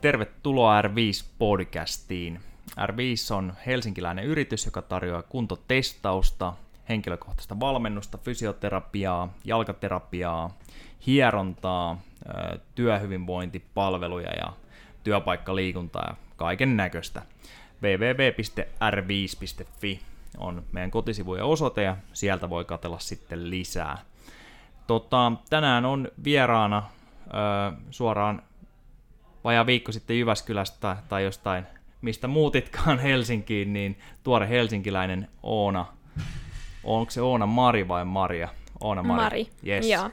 Tervetuloa R5-podcastiin. R5 on helsinkiläinen yritys, joka tarjoaa kuntotestausta, henkilökohtaista valmennusta, fysioterapiaa, jalkaterapiaa, hierontaa, työhyvinvointipalveluja ja työpaikkaliikuntaa ja kaiken näköistä. www.r5.fi on meidän kotisivujen osoite ja sieltä voi katella sitten lisää. Tota, tänään on vieraana suoraan vajaa viikko sitten Jyväskylästä tai jostain, mistä muutitkaan Helsinkiin, niin tuore helsinkiläinen Oona. Onko se Oona Mari vai Maria? Oona Mari. Mari, yes. joo.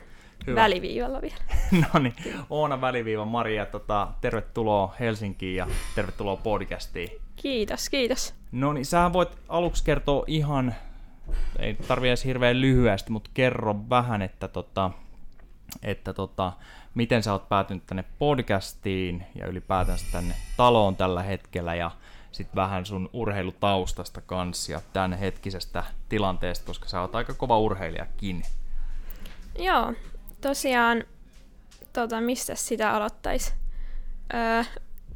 Hyvä. Väliviivalla vielä. no niin, Oona väliviiva Maria, tota, tervetuloa Helsinkiin ja tervetuloa podcastiin. Kiitos, kiitos. No niin, sähän voit aluksi kertoa ihan, ei tarvitse edes hirveän lyhyesti, mutta kerro vähän, että, tota, että tota, miten sä oot päätynyt tänne podcastiin ja ylipäätänsä tänne taloon tällä hetkellä ja sitten vähän sun urheilutaustasta kanssa ja tämän hetkisestä tilanteesta, koska sä oot aika kova urheilijakin. Joo, tosiaan, tota, mistä sitä aloittaisi? Öö,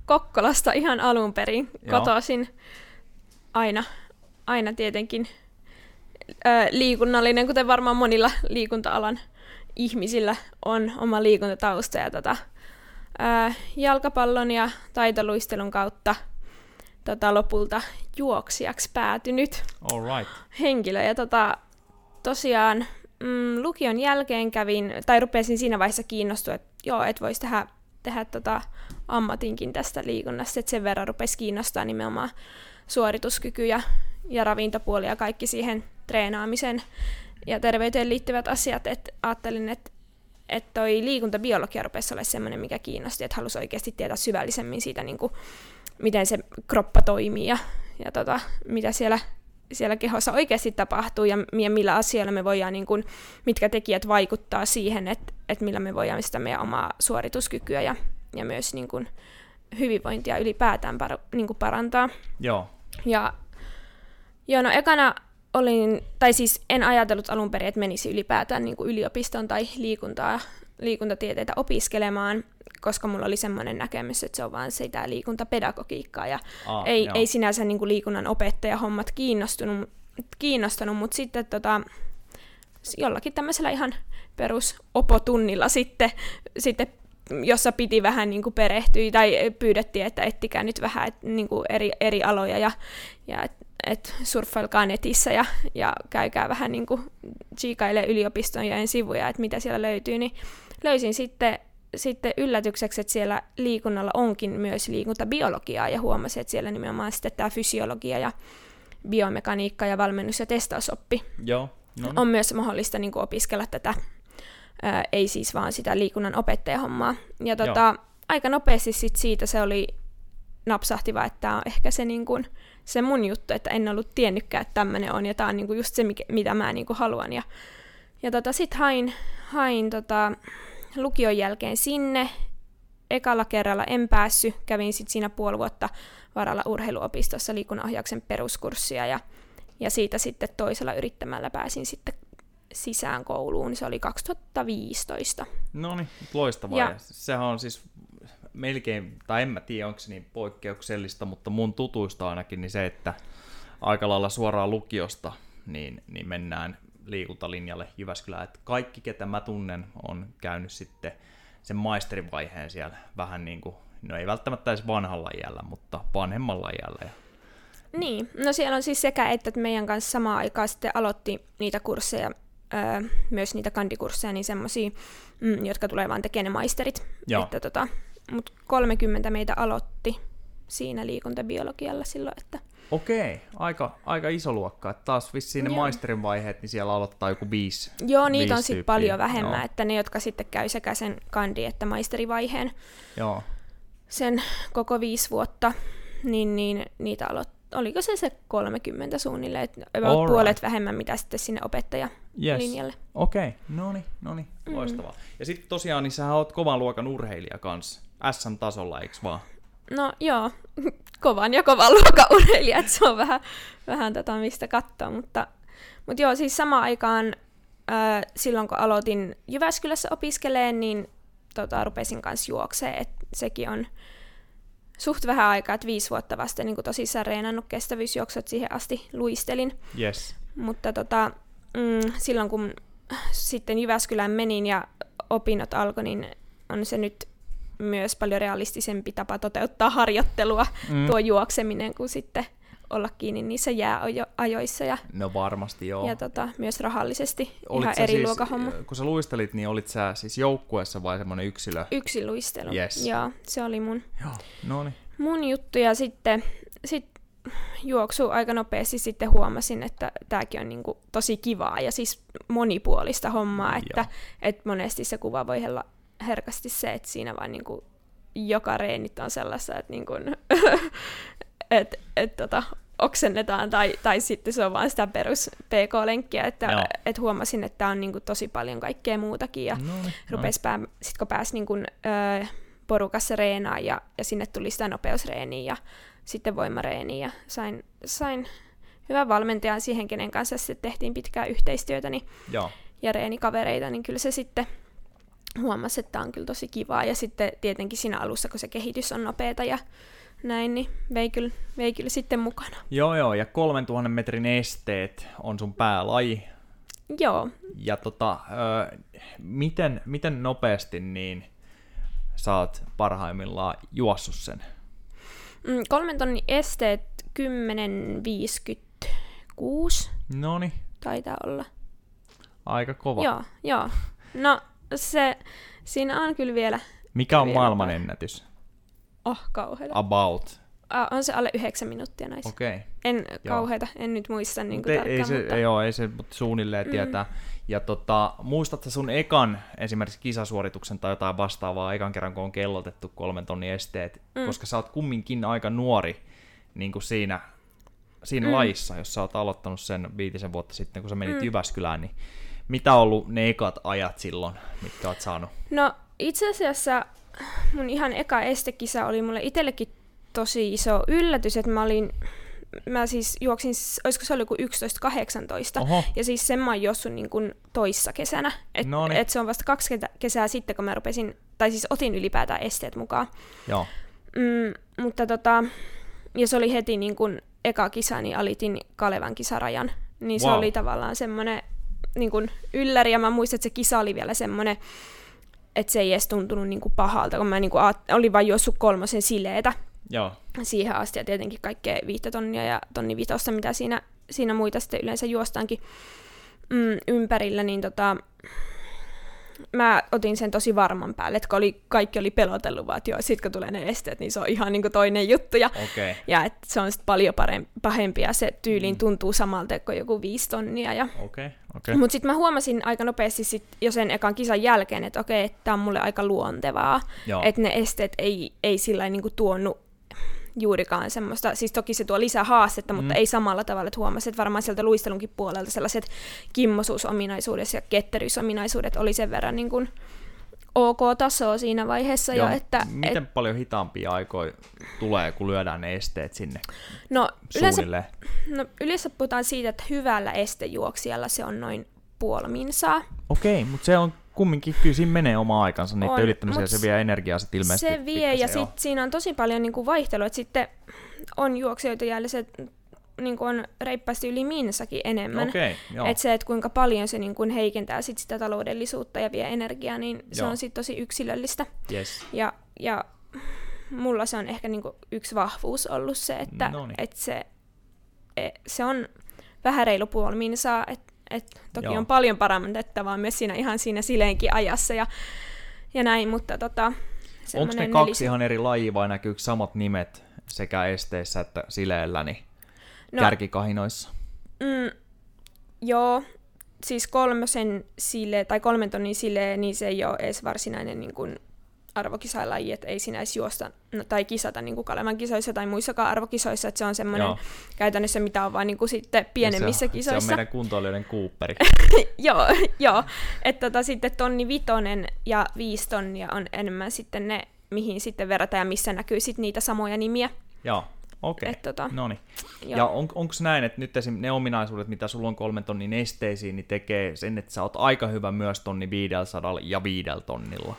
Kokkolasta ihan alun perin Joo. kotoisin. Aina, aina tietenkin öö, liikunnallinen, kuten varmaan monilla liikunta-alan ihmisillä on oma liikuntatausta. Ja tota, öö, jalkapallon ja taitoluistelun kautta tota, lopulta juoksijaksi päätynyt right. henkilö. Ja tota, tosiaan mm, lukion jälkeen kävin, tai rupesin siinä vaiheessa kiinnostua, että joo, et voisi tehdä, tehdä tota ammatinkin tästä liikunnasta, että sen verran rupesi kiinnostaa nimenomaan suorituskyky ja, ja ravintopuoli ja kaikki siihen treenaamisen ja terveyteen liittyvät asiat, että ajattelin, että että toi liikuntabiologia rupesi olla semmoinen, mikä kiinnosti, että halusi oikeasti tietää syvällisemmin siitä, niin kuin, miten se kroppa toimii ja, ja tota, mitä siellä siellä kehossa oikeasti tapahtuu ja, ja millä asioilla me voidaan, niin kuin, mitkä tekijät vaikuttaa siihen, että, että millä me voidaan sitä meidän omaa suorituskykyä ja, ja myös niin kuin, hyvinvointia ylipäätään par, niin kuin parantaa. Joo. Ja joo, no ekana olin, tai siis en ajatellut alun perin, että menisi ylipäätään niin kuin yliopiston tai liikuntaa, liikuntatieteitä opiskelemaan, koska mulla oli semmoinen näkemys, että se on vaan sitä liikuntapedagogiikkaa ja Aa, ei, ei sinänsä niin liikunnan hommat kiinnostunut, kiinnostanut, mutta sitten tota, jollakin tämmöisellä ihan perusopotunnilla sitten, sitten jossa piti vähän niin kuin perehtyä tai pyydettiin, että ettikää nyt vähän et, niin kuin eri, eri aloja ja, ja et, et surffailkaa netissä ja, ja käykää vähän niin kuin yliopistojen sivuja, että mitä siellä löytyy, niin löysin sitten sitten yllätykseksi, että siellä liikunnalla onkin myös liikuntabiologiaa ja huomasin, että siellä nimenomaan sitten tämä fysiologia ja biomekaniikka ja valmennus- ja testausoppi Joo, no. on myös mahdollista niin kuin opiskella tätä, ää, ei siis vaan sitä liikunnan opettajahommaa. Ja tota, aika nopeasti sit siitä se oli napsahtiva, että tämä on ehkä se, niin kuin, se mun juttu, että en ollut tiennytkään, että tämmöinen on, ja tämä on niin kuin just se, mitä mä niin kuin haluan. Ja, ja tota, sitten hain, hain tota, lukion jälkeen sinne. Ekalla kerralla en päässyt, kävin sitten siinä puoli vuotta varalla urheiluopistossa liikunnanohjauksen peruskurssia ja, ja siitä sitten toisella yrittämällä pääsin sitten sisään kouluun, se oli 2015. No niin, loistavaa. Ja, Sehän on siis melkein, tai en mä tiedä onko se niin poikkeuksellista, mutta mun tutuista ainakin niin se, että aika lailla suoraan lukiosta niin, niin mennään liikuntalinjalle Jyväskylään. Että kaikki, ketä mä tunnen, on käynyt sitten sen maisterivaiheen siellä vähän niin kuin, no ei välttämättä edes vanhalla iällä, mutta vanhemmalla iällä. Niin, no siellä on siis sekä että, että meidän kanssa samaan aikaan sitten aloitti niitä kursseja, öö, myös niitä kandikursseja, niin semmoisia, mm, jotka tulee vaan tekemään ne maisterit. Joo. Että tota, mutta 30 meitä aloitti siinä liikuntabiologialla silloin, että Okei, aika, aika iso luokka. Että taas vissiin ne Joo. maisterin vaiheet, niin siellä aloittaa joku viisi Joo, niitä viisi on sitten paljon vähemmän, Joo. että ne, jotka sitten käy sekä sen kandi- että maisterivaiheen Joo. sen koko viisi vuotta, niin, niin niitä aloittaa oliko se se 30 suunnilleen, että about puolet vähemmän mitä sitten sinne opettajalinjalle. Yes. Okei, okay. no niin, no niin, mm. loistavaa. Ja sitten tosiaan, niin sä oot kovan luokan urheilija kanssa, SM-tasolla, eikö vaan? No joo, kovan ja kovan luokan että se on vähän, vähän tätä mistä katsoa, mutta, mutta joo, siis samaan aikaan äh, silloin kun aloitin Jyväskylässä opiskeleen, niin tota, rupesin kanssa juokseen, että sekin on suht vähän aikaa, että viisi vuotta vasta niin tosissaan reenannut kestävyysjuoksut siihen asti luistelin. Yes. Mutta tota, mm, silloin kun sitten Jyväskylään menin ja opinnot alkoi, niin on se nyt myös paljon realistisempi tapa toteuttaa harjoittelua, mm. tuo juokseminen, kuin sitten olla kiinni niissä jääajoissa. Ja, no varmasti joo. Ja tota, myös rahallisesti olit ihan eri siis, luokahomma. Kun sä luistelit, niin olit sä siis joukkueessa vai semmoinen yksilö? Yksiluistelu, yes. joo. Se oli mun, joo. No niin. mun juttu ja sitten sit juoksu aika nopeasti sitten huomasin, että tämäkin on niinku tosi kivaa ja siis monipuolista hommaa, että et monesti se kuva voi olla herkästi se, että siinä vaan niinku joka reenit on sellaista, että niinku, et, et tota, oksennetaan, tai, tai sitten se on vain sitä perus PK-lenkkiä, että et huomasin, että on niinku tosi paljon kaikkea muutakin, ja no, rupes no. pää, sit kun pääsi niinku, ö, porukassa reenaan, ja, ja sinne tuli sitä nopeusreeniä, ja sitten voimareeniä, ja sain, sain hyvän valmentajan siihen, kenen kanssa sitten tehtiin pitkää yhteistyötä, niin, Joo. ja reenikavereita, niin kyllä se sitten huomasi, että tämä on kyllä tosi kivaa, ja sitten tietenkin siinä alussa, kun se kehitys on nopeata, ja näin, niin vei kyllä, vei kyllä sitten mukana. Joo, joo, ja 3000 metrin esteet on sun päälaji. Joo. Ja tota, ö, miten, miten nopeasti niin saat parhaimmillaan juossut sen? Mm, kolmen tonnin esteet 10.56. Noni. Taitaa olla. Aika kova. Joo, joo. No se, siinä on kyllä vielä... Mikä on maailmanennätys? Oh, kauheita. About. Uh, on se alle yhdeksän minuuttia näissä. Okei. Okay. En kauheita, en nyt muista niin kuin tarkkaan, ei se, mutta... Joo, ei se mutta suunnilleen mm. tietää. Ja tota, muistatko sun ekan esimerkiksi kisasuorituksen tai jotain vastaavaa ekan kerran, kun on kellotettu kolmen tonnin esteet, mm. koska sä oot kumminkin aika nuori niin kuin siinä, siinä mm. lajissa, jos sä oot aloittanut sen viitisen vuotta sitten, kun sä menit mm. Jyväskylään, niin mitä on ollut ne ekat ajat silloin, mitkä oot saanut? No itse asiassa mun ihan eka estekisa oli mulle itsellekin tosi iso yllätys, että mä olin mä siis juoksin, olisiko se oli joku 11-18, ja siis sen mä oon niin kuin toissa kesänä. Et, et se on vasta kaksi kesää sitten, kun mä rupesin, tai siis otin ylipäätään esteet mukaan. Joo. Mm, mutta tota, ja se oli heti niin kuin eka kisa, niin alitin Kalevan kisarajan. Niin wow. se oli tavallaan semmoinen niin kuin ylläri, ja mä muistan, että se kisa oli vielä semmoinen, että se ei edes tuntunut niin kuin pahalta, kun mä niin kuin olin vain juossut kolmosen sileetä Joo. siihen asti, ja tietenkin kaikkea viittä tonnia ja tonni vitosta, mitä siinä, siinä muita sitten yleensä juostaankin mm, ympärillä, niin tota, mä otin sen tosi varman päälle, että kun oli, kaikki oli pelotellut vaan, että joo, sit kun tulee ne esteet, niin se on ihan niin kuin toinen juttu. Ja, okay. ja että se on sitten paljon parempi, pahempi ja se tyyliin mm. tuntuu samalta kuin joku viisi tonnia. Ja... Okay. Okay. Mutta sitten mä huomasin aika nopeasti sit jo sen ekan kisan jälkeen, että okei, että tämä on mulle aika luontevaa. Että ne esteet ei, ei sillä niin tuonut juurikaan semmoista, siis toki se tuo lisää haastetta, mutta mm. ei samalla tavalla, että huomasi, että varmaan sieltä luistelunkin puolelta sellaiset kimmosuusominaisuudet ja ketteryysominaisuudet oli sen verran niin kuin ok-tasoa siinä vaiheessa. Joo, ja että, miten et, paljon hitaampia aikoja tulee, kun lyödään ne esteet sinne no, yleensä, no, yleensä puhutaan siitä, että hyvällä estejuoksijalla se on noin puoli minsaa. Okei, mutta se on kumminkin kyllä siinä menee oma aikansa niiden on, ylittämiseen, se vie energiaa sitten ilmeisesti. Se vie, ja sitten siinä on tosi paljon niin kuin vaihtelua, että sitten on juoksijoita jäällä se niin kuin on reippaasti yli miinussakin enemmän. Okay, että se, että kuinka paljon se niin kuin heikentää sit sitä taloudellisuutta ja vie energiaa, niin se joo. on sitten tosi yksilöllistä. Yes. Ja, ja mulla se on ehkä niin kuin yksi vahvuus ollut se, että, että se, e, se on vähän reilu puoli minsaa, että et toki Joo. on paljon parannettavaa myös siinä ihan siinä sileenkin ajassa ja, ja näin, mutta tota, Onko ne kaksi nelis... ihan eri lajia vai näkyykö samat nimet sekä esteissä että sileellä niin no, kärkikahinoissa? Mm, joo, siis kolmosen sile tai kolmen tonnin sile, niin se ei ole edes varsinainen niin kuin arvokisalaji, että ei sinä edes juosta no, tai kisata niin kuin Kalevan kisoissa tai muissakaan arvokisoissa, että se on semmoinen Joo. käytännössä, mitä on vaan niin kuin sitten pienemmissä se on, kisoissa. Se on meidän kuntoilijoiden Cooperi. joo, joo. että tota, sitten tonni vitonen ja viisi tonnia on enemmän sitten ne, mihin sitten verrataan ja missä näkyy sitten niitä samoja nimiä. Joo, okei. Okay. Tota, no niin. Ja on, onko näin, että nyt esim. ne ominaisuudet, mitä sulla on kolmen tonnin esteisiin, niin tekee sen, että sä oot aika hyvä myös tonni 500 ja viidellä tonnilla?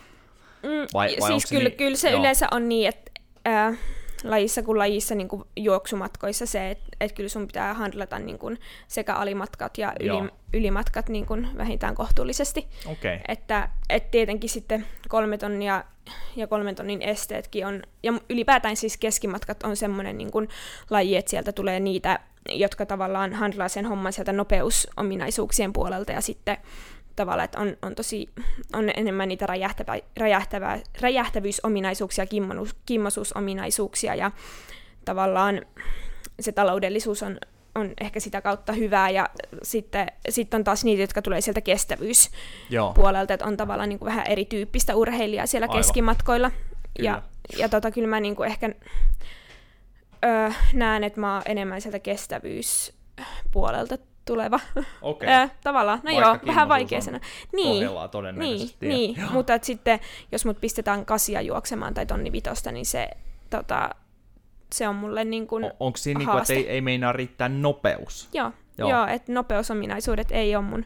Mm, vai, vai siis kyllä, niin? kyllä se Joo. yleensä on niin, että äh, lajissa kuin lajissa niin kuin juoksumatkoissa se, että et kyllä sun pitää handlata niin kuin sekä alimatkat ja yli, ylimatkat niin kuin vähintään kohtuullisesti. Okay. Että et tietenkin sitten kolme tonnia ja kolmen tonnin esteetkin on, ja ylipäätään siis keskimatkat on semmoinen niin kuin laji, että sieltä tulee niitä, jotka tavallaan handlaa sen homman sieltä nopeusominaisuuksien puolelta, ja sitten tavallaan, että on, on tosi, on enemmän niitä räjähtävä, räjähtävä, räjähtävyysominaisuuksia, kimmosuusominaisuuksia ja tavallaan se taloudellisuus on, on ehkä sitä kautta hyvää ja sitten sit on taas niitä, jotka tulee sieltä kestävyyspuolelta, että on tavallaan niin kuin vähän erityyppistä urheilijaa siellä Aivan. keskimatkoilla. Kyllä. Ja, ja tota, kyllä mä niin kuin ehkä öö, näen, että mä oon enemmän sieltä kestävyyspuolelta tuleva. Okay. tavallaan, no Vaikka joo, vähän vaikea sana. Niin, niin, niin. mutta et sitten jos mut pistetään kasia juoksemaan tai tonni vitosta, niin se, tota, se on mulle niin kuin on, Onko siinä, niin että ei, ei meinaa riittää nopeus? Joo, joo. joo että nopeusominaisuudet ei ole mun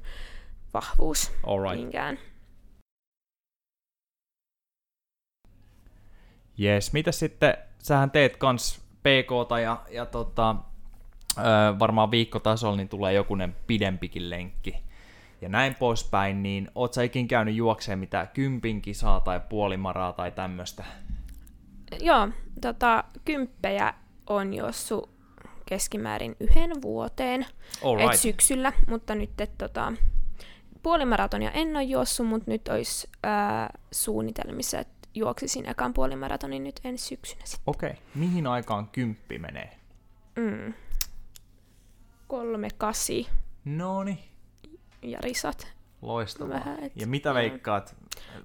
vahvuus niinkään. Jes, mitä sitten, sähän teet kans PK ja, ja tota, öö, varmaan viikkotasolla niin tulee jokunen pidempikin lenkki ja näin poispäin, niin oot sä ikin käynyt juokseen mitä kympin kisaa tai puolimaraa tai tämmöistä? Joo, tota, kymppejä on jossu keskimäärin yhden vuoteen, et syksyllä, mutta nyt et, tota, puolimaratonia en ole juossut, mutta nyt olisi suunnitelmissa, että juoksisin ekan puolimaratonin nyt ensi syksynä sitten. Okei, okay. mihin aikaan kymppi menee? Mm, kolme kasi. Noni. Ja risat. Loistavaa. Vähän, et, ja mitä veikkaat?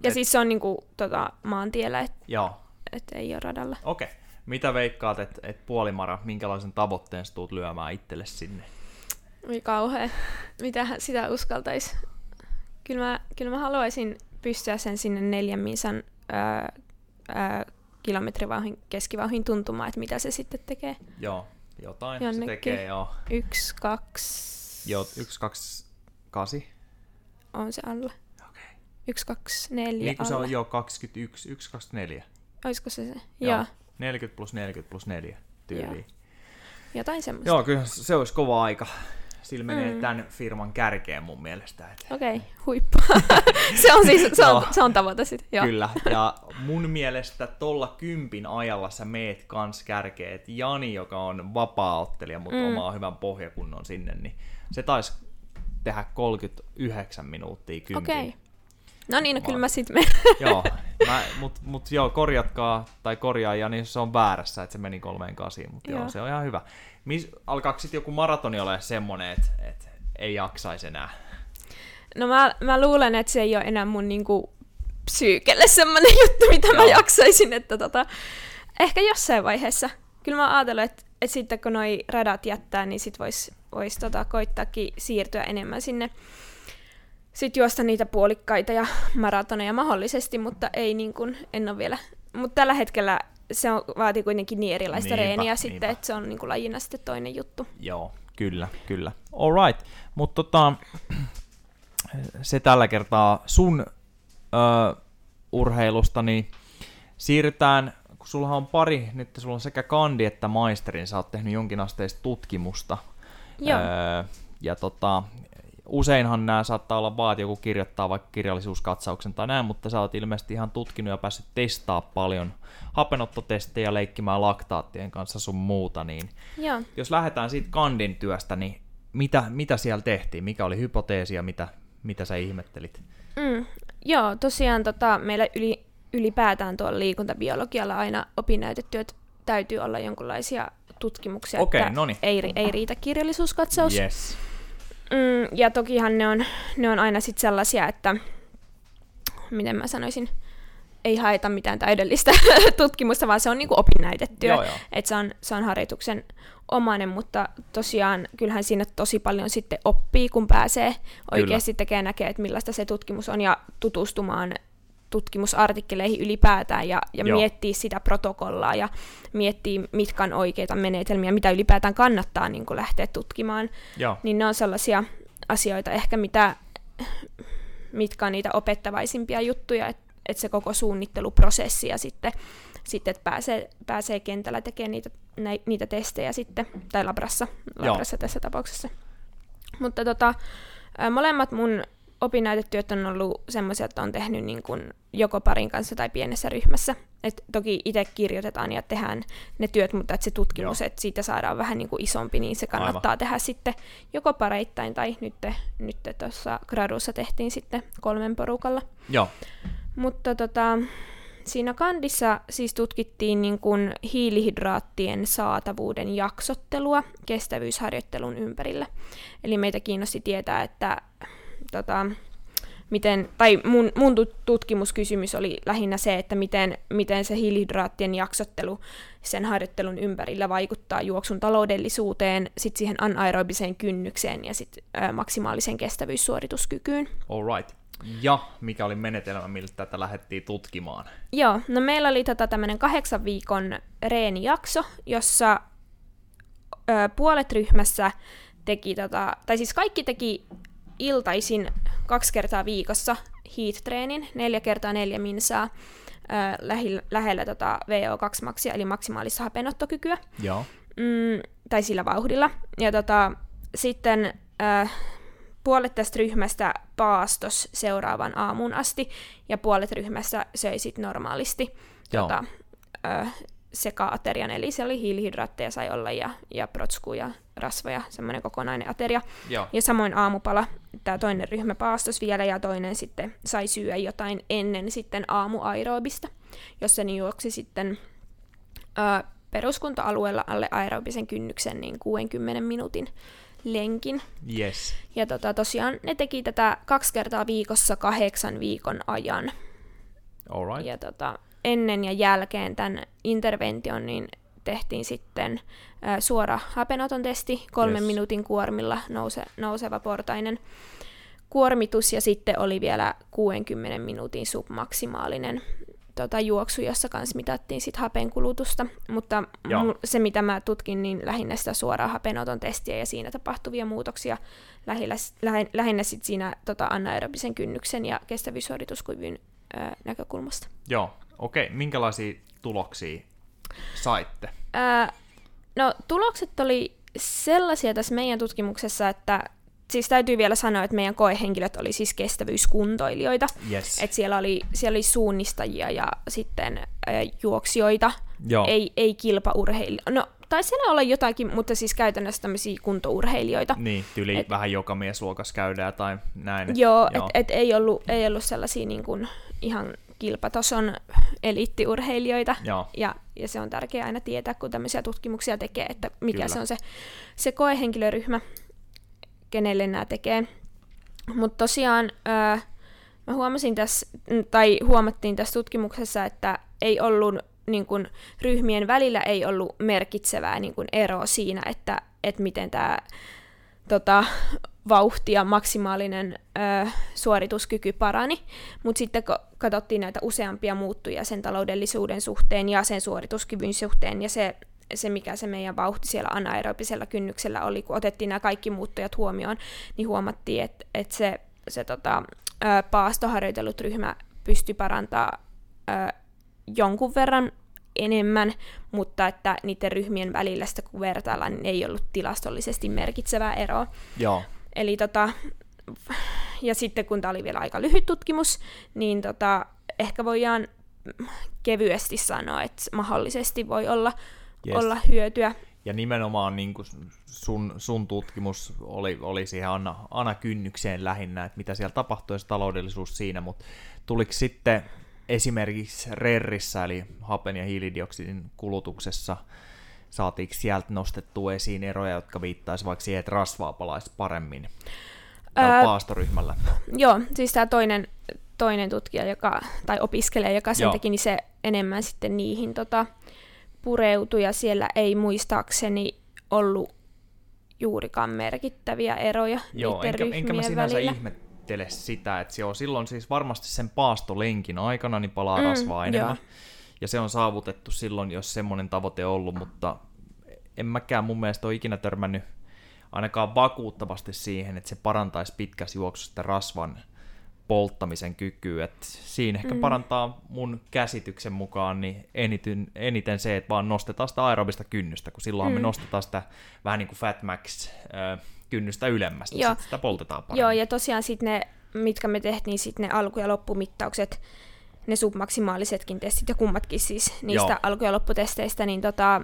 Ja et... siis se on niinku tota, maantiellä, että Joo. et ei ole radalla. Okei. Okay. Mitä veikkaat, että et puolimara, minkälaisen tavoitteen sä tulet lyömään itselle sinne? Oi kauhea. Mitä sitä uskaltaisi? Kyllä mä, kyllä mä haluaisin pystyä sen sinne neljän misan kilometrivauhin, keskivauhin tuntumaan, että mitä se sitten tekee. Joo, jotain Jonnekin. se tekee, joo. Yksi, kaksi... Joo, yksi, kaksi, kasi. On se alla. Okei. Okay. Yksi, kaksi, neljä Niin kuin se on jo 21, yksi, kaksi, neljä. Olisiko se se? Joo. joo. 40 plus 40 plus 4 tyyliin. Jotain semmoista. Joo, kyllä se olisi kova aika. Sillä menee mm. tämän firman kärkeen mun mielestä. Okei, okay, huippu. se on siis, se on, se on tavoite sitten. Kyllä, ja mun mielestä tuolla kympin ajalla sä meet kans kärkeen, että Jani, joka on vapaa-ottelija, mutta mm. omaa hyvän pohjakunnon sinne, niin se taisi tehdä 39 minuuttia kympin. Okay. No niin, no kyllä mä sit menen. joo, mä, mut, mut joo, korjatkaa, tai korjaa Jani, jos se on väärässä, että se meni kolmeen kasiin, mutta joo. joo, se on ihan hyvä. Mis, alkaako sitten joku maratoni ole semmoinen, että et ei jaksaisi enää? No mä, mä luulen, että se ei ole enää mun niinku, psyykelle semmoinen juttu, mitä Joo. mä jaksaisin, että tota, ehkä jossain vaiheessa. Kyllä mä ajatellut, että, että sitten kun noi radat jättää, niin sit vois, vois tota, koittaakin siirtyä enemmän sinne sitten juosta niitä puolikkaita ja maratoneja mahdollisesti, mutta ei niin kuin, en ole vielä. Mutta tällä hetkellä se on, vaatii kuitenkin niin erilaista niinpä, reeniä niinpä. sitten, että se on niin kuin lajina sitten toinen juttu. Joo, kyllä, kyllä. All right. Mutta tota, se tällä kertaa sun ö, urheilusta, niin siirrytään, kun sulla on pari, nyt sulla on sekä kandi että maisterin, sä oot tehnyt jonkinasteista tutkimusta. Joo. Öö, ja tota, useinhan nämä saattaa olla vaan, että joku kirjoittaa vaikka kirjallisuuskatsauksen tai näin, mutta sä oot ilmeisesti ihan tutkinut ja päässyt testaa paljon hapenottotestejä, leikkimään laktaattien kanssa sun muuta, niin Joo. jos lähdetään siitä kandin työstä, niin mitä, mitä siellä tehtiin? Mikä oli hypoteesi ja mitä, mitä sä ihmettelit? Mm, joo, tosiaan tota, meillä yli, ylipäätään tuolla liikuntabiologialla aina opinnäytetyöt täytyy olla jonkinlaisia tutkimuksia, okay, että ei, ei riitä kirjallisuuskatsaus. Yes. Mm, ja tokihan ne on, ne on aina sit sellaisia, että miten mä sanoisin, ei haeta mitään täydellistä tutkimusta, vaan se on niinku opinnäytettyä. Että se on, se on harjoituksen omainen, mutta tosiaan kyllähän siinä tosi paljon sitten oppii, kun pääsee oikeasti tekemään näkee, että millaista se tutkimus on ja tutustumaan tutkimusartikkeleihin ylipäätään ja, ja miettiä sitä protokollaa ja miettiä, mitkä on oikeita menetelmiä, mitä ylipäätään kannattaa niin kuin lähteä tutkimaan. Joo. Niin ne on sellaisia asioita ehkä, mitä, mitkä on niitä opettavaisimpia juttuja, että et se koko suunnitteluprosessi ja sitten sitten, että pääsee, pääsee kentällä tekemään niitä, niitä testejä sitten, tai labrassa, labrassa tässä tapauksessa. Mutta tota, molemmat mun opinnäytetyöt on ollut semmoisia, että on tehnyt niin kuin joko parin kanssa tai pienessä ryhmässä. Et toki itse kirjoitetaan ja tehdään ne työt, mutta että se tutkimus, että siitä saadaan vähän niin kuin isompi, niin se kannattaa Aivan. tehdä sitten joko pareittain tai nyt, nyt tuossa gradussa tehtiin sitten kolmen porukalla. Joo. Mutta tota, siinä kandissa siis tutkittiin niin kuin hiilihydraattien saatavuuden jaksottelua kestävyysharjoittelun ympärillä. Eli meitä kiinnosti tietää, että tota, miten, tai mun, mun tutkimuskysymys oli lähinnä se, että miten, miten se hiilihydraattien jaksottelu sen harjoittelun ympärillä vaikuttaa juoksun taloudellisuuteen, sit siihen anaerobiseen kynnykseen ja sit ö, maksimaaliseen kestävyyssuorituskykyyn. All right. Ja mikä oli menetelmä, millä tätä lähdettiin tutkimaan? Joo, no meillä oli tota tämmöinen kahdeksan viikon reenijakso, jossa ö, puolet ryhmässä teki, tota, tai siis kaikki teki iltaisin kaksi kertaa viikossa heat-treenin, neljä kertaa neljä minsaa, äh, lähellä, lähellä tota VO2-maksia, eli maksimaalista hapenottokykyä. Joo. Mm, tai sillä vauhdilla. Ja tota, sitten äh, puolet tästä ryhmästä paastos seuraavan aamun asti, ja puolet ryhmästä söi sit normaalisti tota, äh, seka-aterian, eli se oli hiilihydraatteja sai olla, ja, ja protskuja, rasvoja, semmoinen kokonainen ateria. Joo. Ja samoin aamupala, tämä toinen ryhmä paastos vielä, ja toinen sitten sai syödä jotain ennen sitten aamuaerobista, jossa ne juoksi sitten ö, peruskunta-alueella alle aerobisen kynnyksen niin 60 minuutin lenkin. Yes. Ja tota, tosiaan ne teki tätä kaksi kertaa viikossa kahdeksan viikon ajan. Alright. Ja tota, ennen ja jälkeen tämän intervention niin tehtiin sitten suora hapenoton testi, kolmen yes. minuutin kuormilla nouse, nouseva portainen kuormitus ja sitten oli vielä 60 minuutin submaksimaalinen tota, juoksu, jossa kanssa mitattiin sit hapenkulutusta, mutta mu- se mitä mä tutkin, niin lähinnä sitä suoraa hapenoton testiä ja siinä tapahtuvia muutoksia lähinnä, lähinnä sit siinä tota, anaerobisen kynnyksen ja kestävyyssuorituskyvyn ö, näkökulmasta. Joo, okei. Minkälaisia tuloksia saitte? Ää, no tulokset oli sellaisia tässä meidän tutkimuksessa, että siis täytyy vielä sanoa, että meidän koehenkilöt oli siis kestävyyskuntoilijoita. Yes. Et siellä, oli, siellä oli suunnistajia ja sitten ää, juoksijoita, Joo. ei, ei kilpaurheilijoita. No, tai siellä olla jotakin, mutta siis käytännössä tämmöisiä kuntourheilijoita. Niin, tyyli et, vähän joka miesluokas käydään tai näin. Joo, joo. että et ei, ollut, ei ollut sellaisia niin kuin ihan kilpatason eliittiurheilijoita. Joo. Ja, ja se on tärkeää aina tietää, kun tämmöisiä tutkimuksia tekee, että mikä Kyllä. se on se, se koehenkilöryhmä, kenelle nämä tekee. Mutta tosiaan öö, mä huomasin tässä, tai huomattiin tässä tutkimuksessa, että ei ollut niin kun, ryhmien välillä ei ollut merkitsevää niin kun, eroa siinä, että, että miten tämä tota, vauhti ja maksimaalinen ö, suorituskyky parani, mutta sitten kun katsottiin näitä useampia muuttuja sen taloudellisuuden suhteen ja sen suorituskyvyn suhteen ja se, se mikä se meidän vauhti siellä anaerobisella kynnyksellä oli, kun otettiin nämä kaikki muuttujat huomioon, niin huomattiin, että, että se, se tota, ö, paastoharjoitellut ryhmä pystyi parantaa ö, jonkun verran enemmän, mutta että niiden ryhmien välillä sitä kun vertaillaan, niin ei ollut tilastollisesti merkitsevää eroa. Joo. Eli tota, ja sitten kun tämä oli vielä aika lyhyt tutkimus, niin tota, ehkä voidaan kevyesti sanoa, että mahdollisesti voi olla, yes. olla hyötyä. Ja nimenomaan niin kuin sun, sun tutkimus oli, oli siihen Anna, Anna kynnykseen lähinnä, että mitä siellä tapahtui, se taloudellisuus siinä, mutta tuliko sitten esimerkiksi RERissä, eli hapen ja hiilidioksidin kulutuksessa, saatiinko sieltä nostettua esiin eroja, jotka viittaisivat vaikka siihen, että rasvaa palaisi paremmin Ää, paastoryhmällä? Joo, siis tämä toinen, toinen tutkija, joka, tai opiskelija, joka sen joo. teki, niin se enemmän sitten niihin tota, pureutui, ja siellä ei muistaakseni ollut juurikaan merkittäviä eroja Joo, enkä, enkä mä sinänsä välillä. ihmettele sitä, että se on silloin siis varmasti sen paastolenkin aikana niin palaa mm, rasvaa enemmän. Joo ja se on saavutettu silloin, jos semmoinen tavoite on ollut, mutta en mäkään mun mielestä ole ikinä törmännyt ainakaan vakuuttavasti siihen, että se parantaisi pitkässä juoksussa sitä rasvan polttamisen kykyä. Et siinä ehkä mm. parantaa mun käsityksen mukaan niin eniten, eniten se, että vaan nostetaan sitä aerobista kynnystä, kun silloin mm. me nostetaan sitä vähän niin kuin Fat Max äh, kynnystä ylemmästä, Joo. sitä poltetaan paremmin. Joo, ja tosiaan sitten ne, mitkä me tehtiin, sitten ne alku- ja loppumittaukset, ne submaksimaalisetkin testit ja kummatkin siis niistä Joo. alku- ja lopputesteistä, niin tota,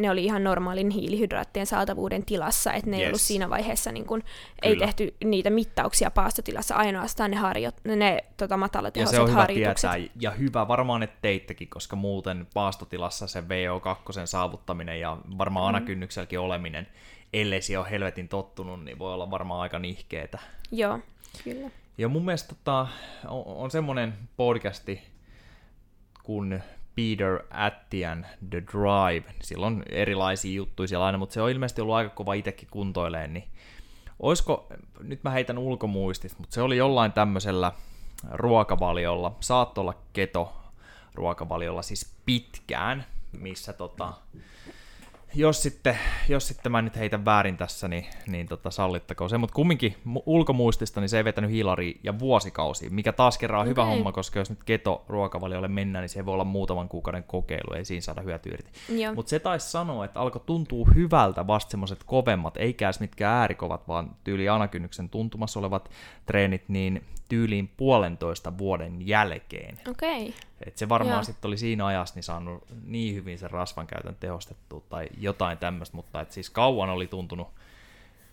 ne oli ihan normaalin hiilihydraattien saatavuuden tilassa, että ne yes. ei ollut siinä vaiheessa, niin kun, ei tehty niitä mittauksia paastotilassa, ainoastaan ne, harjo, ne tota, matalatehoiset ja se on hyvä Tietää, ja hyvä varmaan, että teittekin, koska muuten paastotilassa se VO2 saavuttaminen ja varmaan mm. anakynnykselläkin oleminen, ellei se ole helvetin tottunut, niin voi olla varmaan aika nihkeetä. Joo, kyllä. Ja mun mielestä tota, on, on semmoinen podcasti, kun Peter Attian The Drive. Sillä on erilaisia juttuja siellä aina, mutta se on ilmeisesti ollut aika kova itsekin kuntoileen, niin olisiko, nyt mä heitän ulkomuistit, mutta se oli jollain tämmöisellä ruokavaliolla, saattoi olla keto ruokavaliolla siis pitkään, missä tota, jos sitten, jos sitten mä nyt heitän väärin tässä, niin, niin tota, sallittakoon se, mutta kumminkin ulkomuistista niin se ei vetänyt hilari ja vuosikausi, mikä taas kerran on okay. hyvä homma, koska jos nyt keto-ruokavaliolle mennään, niin se voi olla muutaman kuukauden kokeilu, ei siinä saada hyötyä irti. Mutta se taisi sanoa, että alkoi tuntua hyvältä vasta semmoiset kovemmat, eikä edes mitkään äärikovat, vaan tyyli anakynnyksen tuntumassa olevat treenit, niin tyyliin puolentoista vuoden jälkeen. Okei. Okay. Et se varmaan sitten oli siinä ajassa niin saanut niin hyvin sen rasvan käytön tehostettua tai jotain tämmöistä, mutta et siis kauan oli tuntunut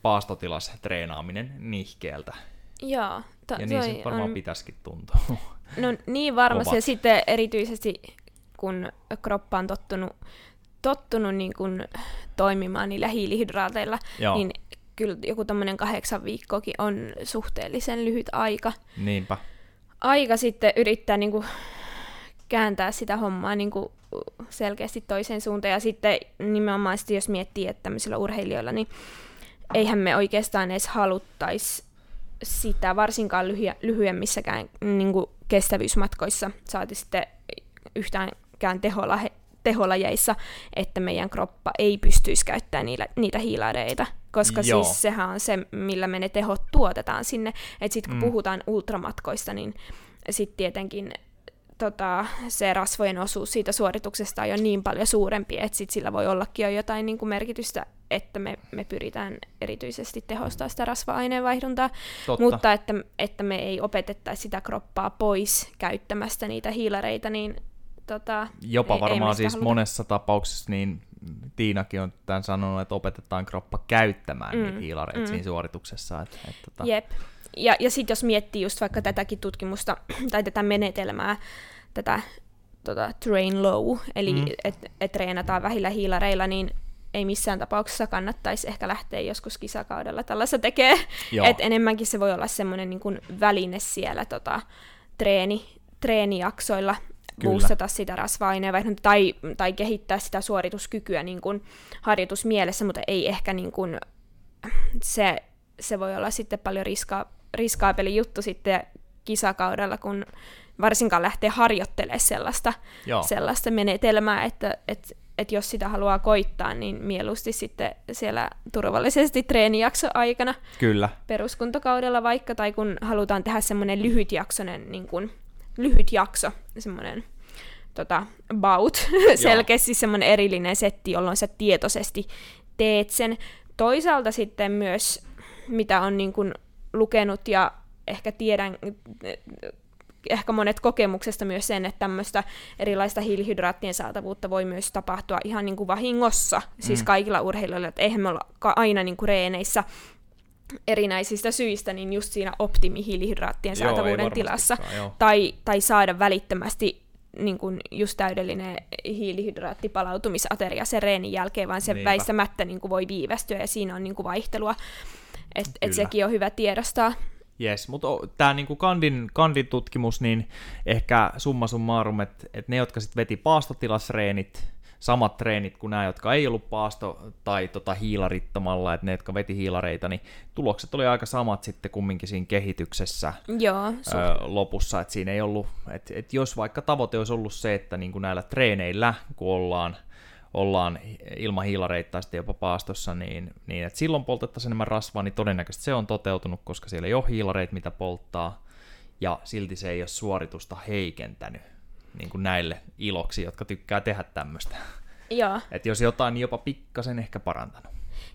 paastotilas treenaaminen nihkeeltä. Joo. To, ja niin se varmaan on... pitäisikin tuntua. No niin varmasti, ja sitten erityisesti kun kroppa on tottunut, tottunut niin kun toimimaan niillä hiilihydraateilla, Joo. niin kyllä joku tämmöinen kahdeksan viikkoakin on suhteellisen lyhyt aika. Niinpä. Aika sitten yrittää niin kuin, kääntää sitä hommaa niin kuin, selkeästi toiseen suuntaan. Ja sitten nimenomaan sitten, jos miettii, että tämmöisillä urheilijoilla, niin eihän me oikeastaan edes haluttaisi sitä, varsinkaan lyhy- lyhyemmissäkään niin kuin kestävyysmatkoissa, saati sitten yhtäänkään teholla teholajeissa, että meidän kroppa ei pystyisi käyttämään niitä, niitä hiilareita, koska Joo. siis sehän on se, millä me ne tehot tuotetaan sinne. Että sitten kun mm. puhutaan ultramatkoista, niin sitten tietenkin tota, se rasvojen osuus siitä suorituksesta on jo niin paljon suurempi, että sit sillä voi ollakin jo jotain niin kuin merkitystä, että me, me pyritään erityisesti tehostaa sitä rasva-aineenvaihduntaa, Totta. mutta että, että me ei opetettaisi sitä kroppaa pois käyttämästä niitä hiilareita, niin tota, Jopa ei, varmaan ei siis haluta. monessa tapauksessa niin Tiinakin on tämän sanonut, että opetetaan kroppa käyttämään mm, niitä hiilareita mm. siinä suorituksessa. Että, että, tota... Jep. Ja, ja sitten jos miettii just vaikka tätäkin tutkimusta tai tätä menetelmää, tätä tota, train low, eli mm. että et treenataan vähillä hiilareilla, niin ei missään tapauksessa kannattaisi ehkä lähteä joskus kisakaudella tällaista tekee. että enemmänkin se voi olla semmoinen niin väline siellä tota, treeni, treenijaksoilla, boostata sitä rasva-aineenvaihduntaa tai, tai kehittää sitä suorituskykyä niin kuin harjoitusmielessä, mutta ei ehkä niin kuin, se, se voi olla sitten paljon riska, riskaapeli juttu sitten kisakaudella, kun varsinkaan lähtee harjoittelemaan sellaista, sellaista menetelmää, että, että että jos sitä haluaa koittaa, niin mieluusti sitten siellä turvallisesti treenijakso aikana. Kyllä. Peruskuntokaudella vaikka, tai kun halutaan tehdä semmoinen lyhytjaksoinen niin kun, lyhyt jakso, semmoinen tota, bout, selkeästi semmoinen erillinen setti, jolloin sä tietoisesti teet sen. Toisaalta sitten myös, mitä on niin kuin lukenut ja ehkä tiedän, ehkä monet kokemuksesta myös sen, että tämmöistä erilaista hiilihydraattien saatavuutta voi myös tapahtua ihan niin kuin vahingossa, siis mm. kaikilla urheilijoilla, että eihän me olla aina niin kuin reeneissä erinäisistä syistä, niin just siinä optimihiilihydraattien saatavuuden joo, tilassa, tai, tai saada välittömästi niin kuin just täydellinen hiilihydraattipalautumisateria sen reenin jälkeen, vaan se Niinpä. väistämättä niin kuin voi viivästyä, ja siinä on niin kuin vaihtelua, että et sekin on hyvä tiedostaa. Yes, mutta tämä niinku kandin, kandin tutkimus, niin ehkä summa summarum, että et ne, jotka sitten veti paastotilasreenit, samat treenit kuin nämä, jotka ei ollut paasto- tai tota hiilarittomalla, että ne, jotka veti hiilareita, niin tulokset oli aika samat sitten kumminkin siinä kehityksessä Joo, ö, lopussa, että siinä ei ollut, että, että jos vaikka tavoite olisi ollut se, että niin kuin näillä treeneillä, kun ollaan, ollaan ilman hiilareita tai sitten jopa paastossa, niin, niin että silloin poltettaisiin enemmän rasvaa, niin todennäköisesti se on toteutunut, koska siellä ei ole hiilareita, mitä polttaa, ja silti se ei ole suoritusta heikentänyt niin kuin näille iloksi, jotka tykkää tehdä tämmöistä. Joo. Et jos jotain, niin jopa pikkasen ehkä parantanut.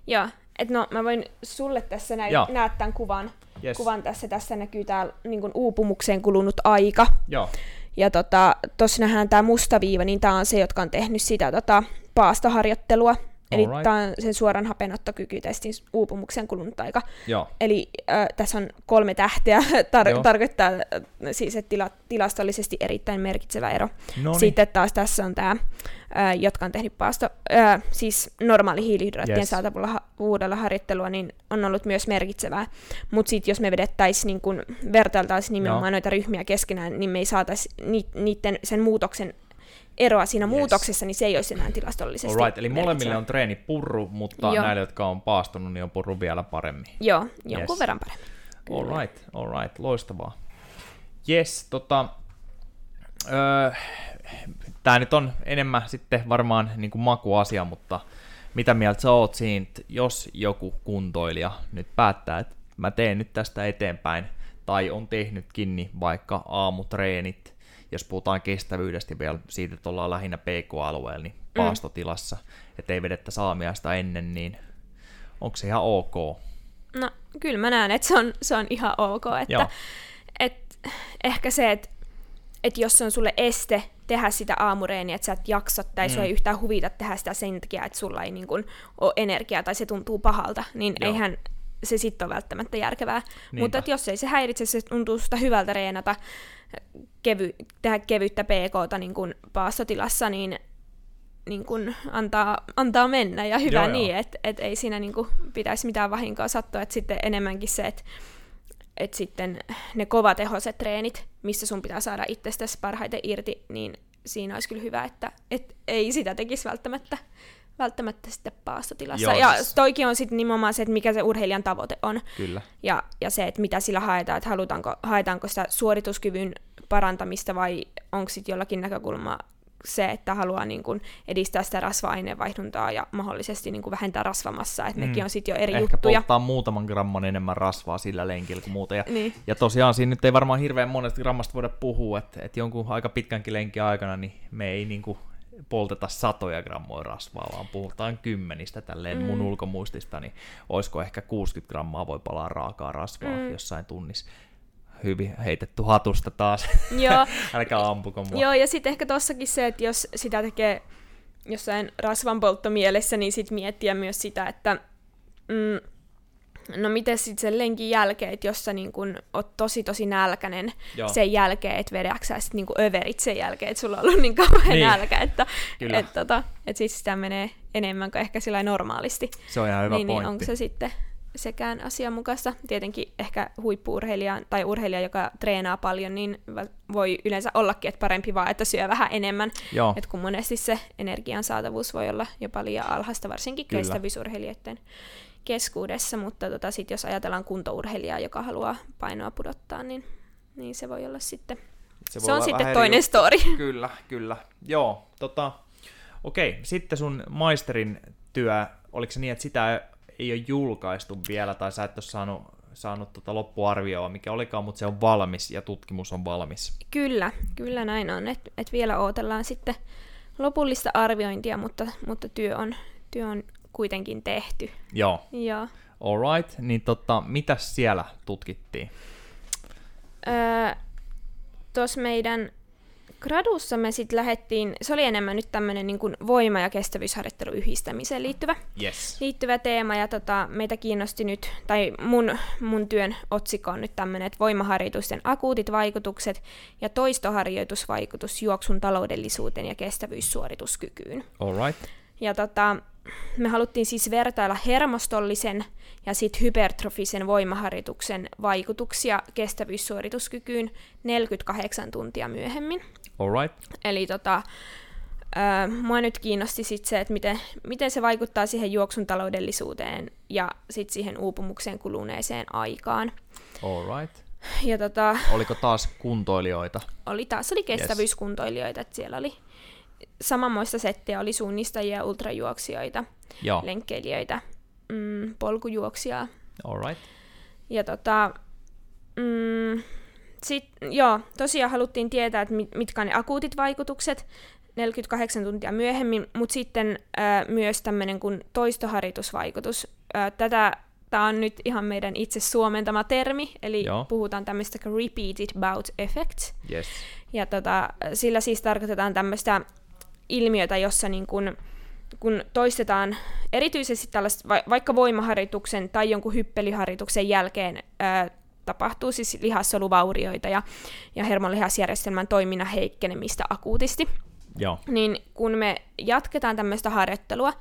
Joo, et no mä voin sulle tässä Joo. näet tämän kuvan. Yes. Kuvan tässä, tässä näkyy tää niin kuin uupumukseen kulunut aika. Joo, Ja tota, nähdään tämä musta viiva, niin tämä on se, jotka on tehnyt sitä tota, paastoharjoittelua. Eli Alright. tämä on sen suoran hapenottokykytestin uupumuksen kulunut aika. joo, Eli äh, tässä on kolme tähteä, tar- Joo. tarkoittaa äh, siis, että tila- tilastollisesti erittäin merkitsevä ero. no niin. Sitten taas tässä on tämä, äh, jotka on tehnyt paasto, äh, siis normaali hiilihydraattien Yes. yes. saatavuudella harjoittelua, niin on ollut myös merkitsevää. Mutta sitten jos me vedettäisiin, niin kun vertailtaisiin nimenomaan Joo. noita ryhmiä keskenään, niin me ei saataisi ni- niiden, sen muutoksen eroa siinä Yes. muutoksessa, niin se ei olisi enää tilastollisesti Alright, eli molemmille on treeni purru, mutta Joo. näille, jotka on paastunut, niin on purru vielä paremmin. Joo, jonkun Yes. yes. verran paremmin. Kyllä. Alright, alright, loistavaa. Yes, tota, öö, tämä nyt on enemmän sitten varmaan niin kuin makuasia, mutta mitä mieltä sä oot siitä, jos joku kuntoilija nyt päättää, että mä teen nyt tästä eteenpäin, tai on tehnytkin niin vaikka aamutreenit, jos puhutaan kestävyydestä vielä siitä, että ollaan lähinnä PK-alueella, niin paastotilassa, että ei vedettä saamiaista ennen, niin onko se ihan ok? No, kyllä mä näen, että se on, se on ihan ok. Joo. Että, et, ehkä se, että et jos se on sulle este tehdä sitä aamureeniä, että sä et jaksa tai mm. sua ei yhtään huvita tehdä sitä sen takia, että sulla ei niin kun, ole energiaa tai se tuntuu pahalta, niin. Joo. eihän se sitten ole välttämättä järkevää. Niinpä. Mutta jos ei se häiritse, se tuntuu susta hyvältä reenata, kevy, tehdä kevyttä PKta niin kun paastotilassa, niin niin kun antaa, antaa mennä ja hyvä Joo, niin, että et ei siinä niin kun pitäisi mitään vahinkoa sattua, että sitten enemmänkin se, että et sitten ne kovatehoiset treenit, missä sun pitää saada itsestäsi parhaiten irti, niin siinä olisi kyllä hyvä, että et ei sitä tekisi välttämättä, välttämättä sitten paastotilassa. Joo, ja siis- toikin on sitten nimenomaan se, että mikä se urheilijan tavoite on Kyllä. ja, ja se, että mitä sillä haetaan, että halutaanko, haetaanko sitä suorituskyvyn parantamista vai onko sitten jollakin näkökulma se, että haluaa niin kun edistää sitä rasva-aineenvaihduntaa ja mahdollisesti niin kun vähentää rasvamassaa, että mm. nekin on sitten jo eri Ehkä juttuja. polttaa muutaman gramman enemmän rasvaa sillä lenkillä kuin muuta. Ja, Niin. ja tosiaan siinä nyt ei varmaan hirveän monesta grammasta voida puhua, että, että jonkun aika pitkänkin lenkin aikana niin me ei niin kuin polteta satoja grammoja rasvaa, vaan puhutaan kymmenistä tälleen mm. mun ulkomuistista, niin olisiko ehkä 60 grammaa voi palaa raakaa rasvaa mm. jossain tunnissa. Hyvin heitetty hatusta taas. Joo, Älkää ampuko mua. Joo, ja sitten ehkä tossakin se, että jos sitä tekee jossain rasvanpolttomielessä, niin sitten miettiä myös sitä, että mm, no miten sitten sen lenkin jälkeen, että jos sä niin kun oot tosi tosi nälkänen Joo. sen jälkeen, että vedäksä sä sitten niin överit sen jälkeen, että sulla on ollut niin kauhean Niin. niin. nälkä, että et, tota, et siis sitä menee enemmän kuin ehkä sillä normaalisti. Se on ihan hyvä niin, niin pointti. onko se sitten sekään asianmukaista. Tietenkin ehkä huippuurheilija tai urheilija, joka treenaa paljon, niin voi yleensä ollakin, että parempi vaan, että syö vähän enemmän. Joo. Et kun monesti se energian saatavuus voi olla jopa liian alhaista, varsinkin Kyllä. Keskuudessa, mutta tota, sit jos ajatellaan kuntourheilijaa, joka haluaa painoa pudottaa, niin, niin se voi olla sitten, se, se on sitten toinen juttu. story. Kyllä, kyllä. Joo, tota, okei. Sitten sun maisterin työ, oliko se niin, että sitä ei ole julkaistu vielä, tai sä et ole saanut, saanut tota loppuarvioa, mikä olikaan, mutta se on valmis ja tutkimus on valmis. Kyllä, kyllä näin on, että et vielä odotellaan sitten lopullista arviointia, mutta, mutta työ, on, työ on kuitenkin tehty. Joo, Joo. alright. Niin tota, mitä siellä tutkittiin? Öö, Tuossa meidän gradussa me sitten lähdettiin, se oli enemmän nyt tämmöinen niin voima- ja kestävyysharjoittelun yhdistämiseen liittyvä, Yes. liittyvä teema, ja tota, meitä kiinnosti nyt, tai mun, mun työn otsikko on nyt tämmöinen, että voimaharjoitusten akuutit vaikutukset ja toistoharjoitusvaikutus juoksun taloudellisuuteen ja kestävyyssuorituskykyyn. Alright. Ja tota, me haluttiin siis vertailla hermostollisen ja sit hypertrofisen voimaharjoituksen vaikutuksia kestävyyssuorituskykyyn 48 tuntia myöhemmin. Alright. Eli tota, ää, mua nyt kiinnosti sit se, että miten, miten se vaikuttaa siihen juoksun taloudellisuuteen ja sit siihen uupumukseen kuluneeseen aikaan. Alright. Ja tota, Oliko taas kuntoilijoita? oli taas oli kestävyyskuntoilijoita, että siellä oli samanmoista settiä, oli suunnistajia ja ultrajuoksijoita, Joo. lenkkeilijöitä, mm, polkujuoksijaa. Alright. Ja tota, mm, sitten, joo, tosiaan haluttiin tietää, että mitkä on ne akuutit vaikutukset 48 tuntia myöhemmin, mutta sitten ää, myös tämmöinen kuin toistoharjoitusvaikutus. Ää, tätä Tämä on nyt ihan meidän itse suomentama termi, eli Joo. puhutaan tämmöistä repeated bout effect. Yes. Ja tota, sillä siis tarkoitetaan tämmöistä ilmiötä, jossa niin kun, kun toistetaan erityisesti tällaista, va- vaikka voimaharjoituksen tai jonkun hyppeliharjoituksen jälkeen ää, tapahtuu siis lihassoluvaurioita ja, ja hermonlihasjärjestelmän toiminnan heikkenemistä akuutisti. Joo. Niin kun me jatketaan tämmöistä harjoittelua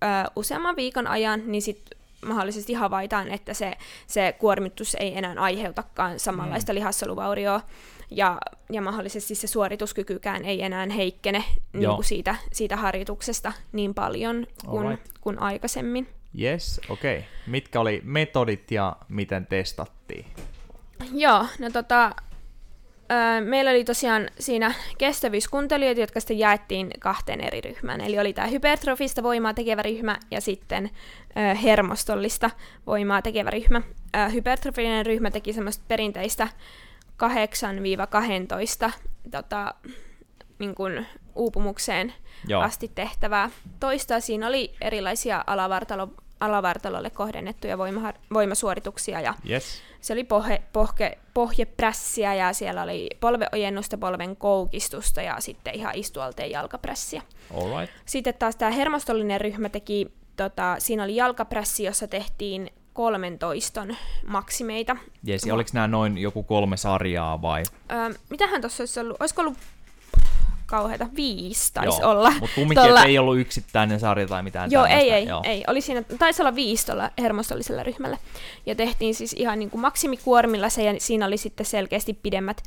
ää, useamman viikon ajan, niin sitten mahdollisesti havaitaan, että se, se kuormitus ei enää aiheutakaan samanlaista mm. lihassoluvaurioa, ja, ja mahdollisesti se suorituskykykään ei enää heikkene niin kuin siitä, siitä harjoituksesta niin paljon kuin, kuin aikaisemmin. Yes, okei. Okay. Mitkä oli metodit ja miten testattiin? Joo, no tota, meillä oli tosiaan siinä kestävyyskuntelijoita, jotka sitten jaettiin kahteen eri ryhmään. Eli oli tämä hypertrofista voimaa tekevä ryhmä ja sitten hermostollista voimaa tekevä ryhmä. hypertrofinen ryhmä teki semmoista perinteistä 8-12 tota, niin kuin uupumukseen Joo. asti tehtävää toista. Siinä oli erilaisia alavartalo alavartalolle kohdennettuja voima- voimasuorituksia. Ja yes. Se oli pohje, pohke, pohjeprässiä ja siellä oli polveojennusta, polven koukistusta ja sitten ihan istualteen jalkaprässiä. Alright. Sitten taas tämä hermostollinen ryhmä teki, tota, siinä oli jalkaprässi, jossa tehtiin kolmen toiston maksimeita. Jes, ja oliko nämä noin joku kolme sarjaa vai? Öö, mitähän tuossa olisi ollut? Olisiko ollut kauheita, viisi taisi Joo, olla. Mutta kumminkin, Tolla... ei ollut yksittäinen sarja tai mitään Joo, ei, ei, Joo. ei. Oli siinä, taisi olla viisi tuolla hermostollisella ryhmällä. Ja tehtiin siis ihan niin kuin maksimikuormilla se, ja siinä oli sitten selkeästi pidemmät,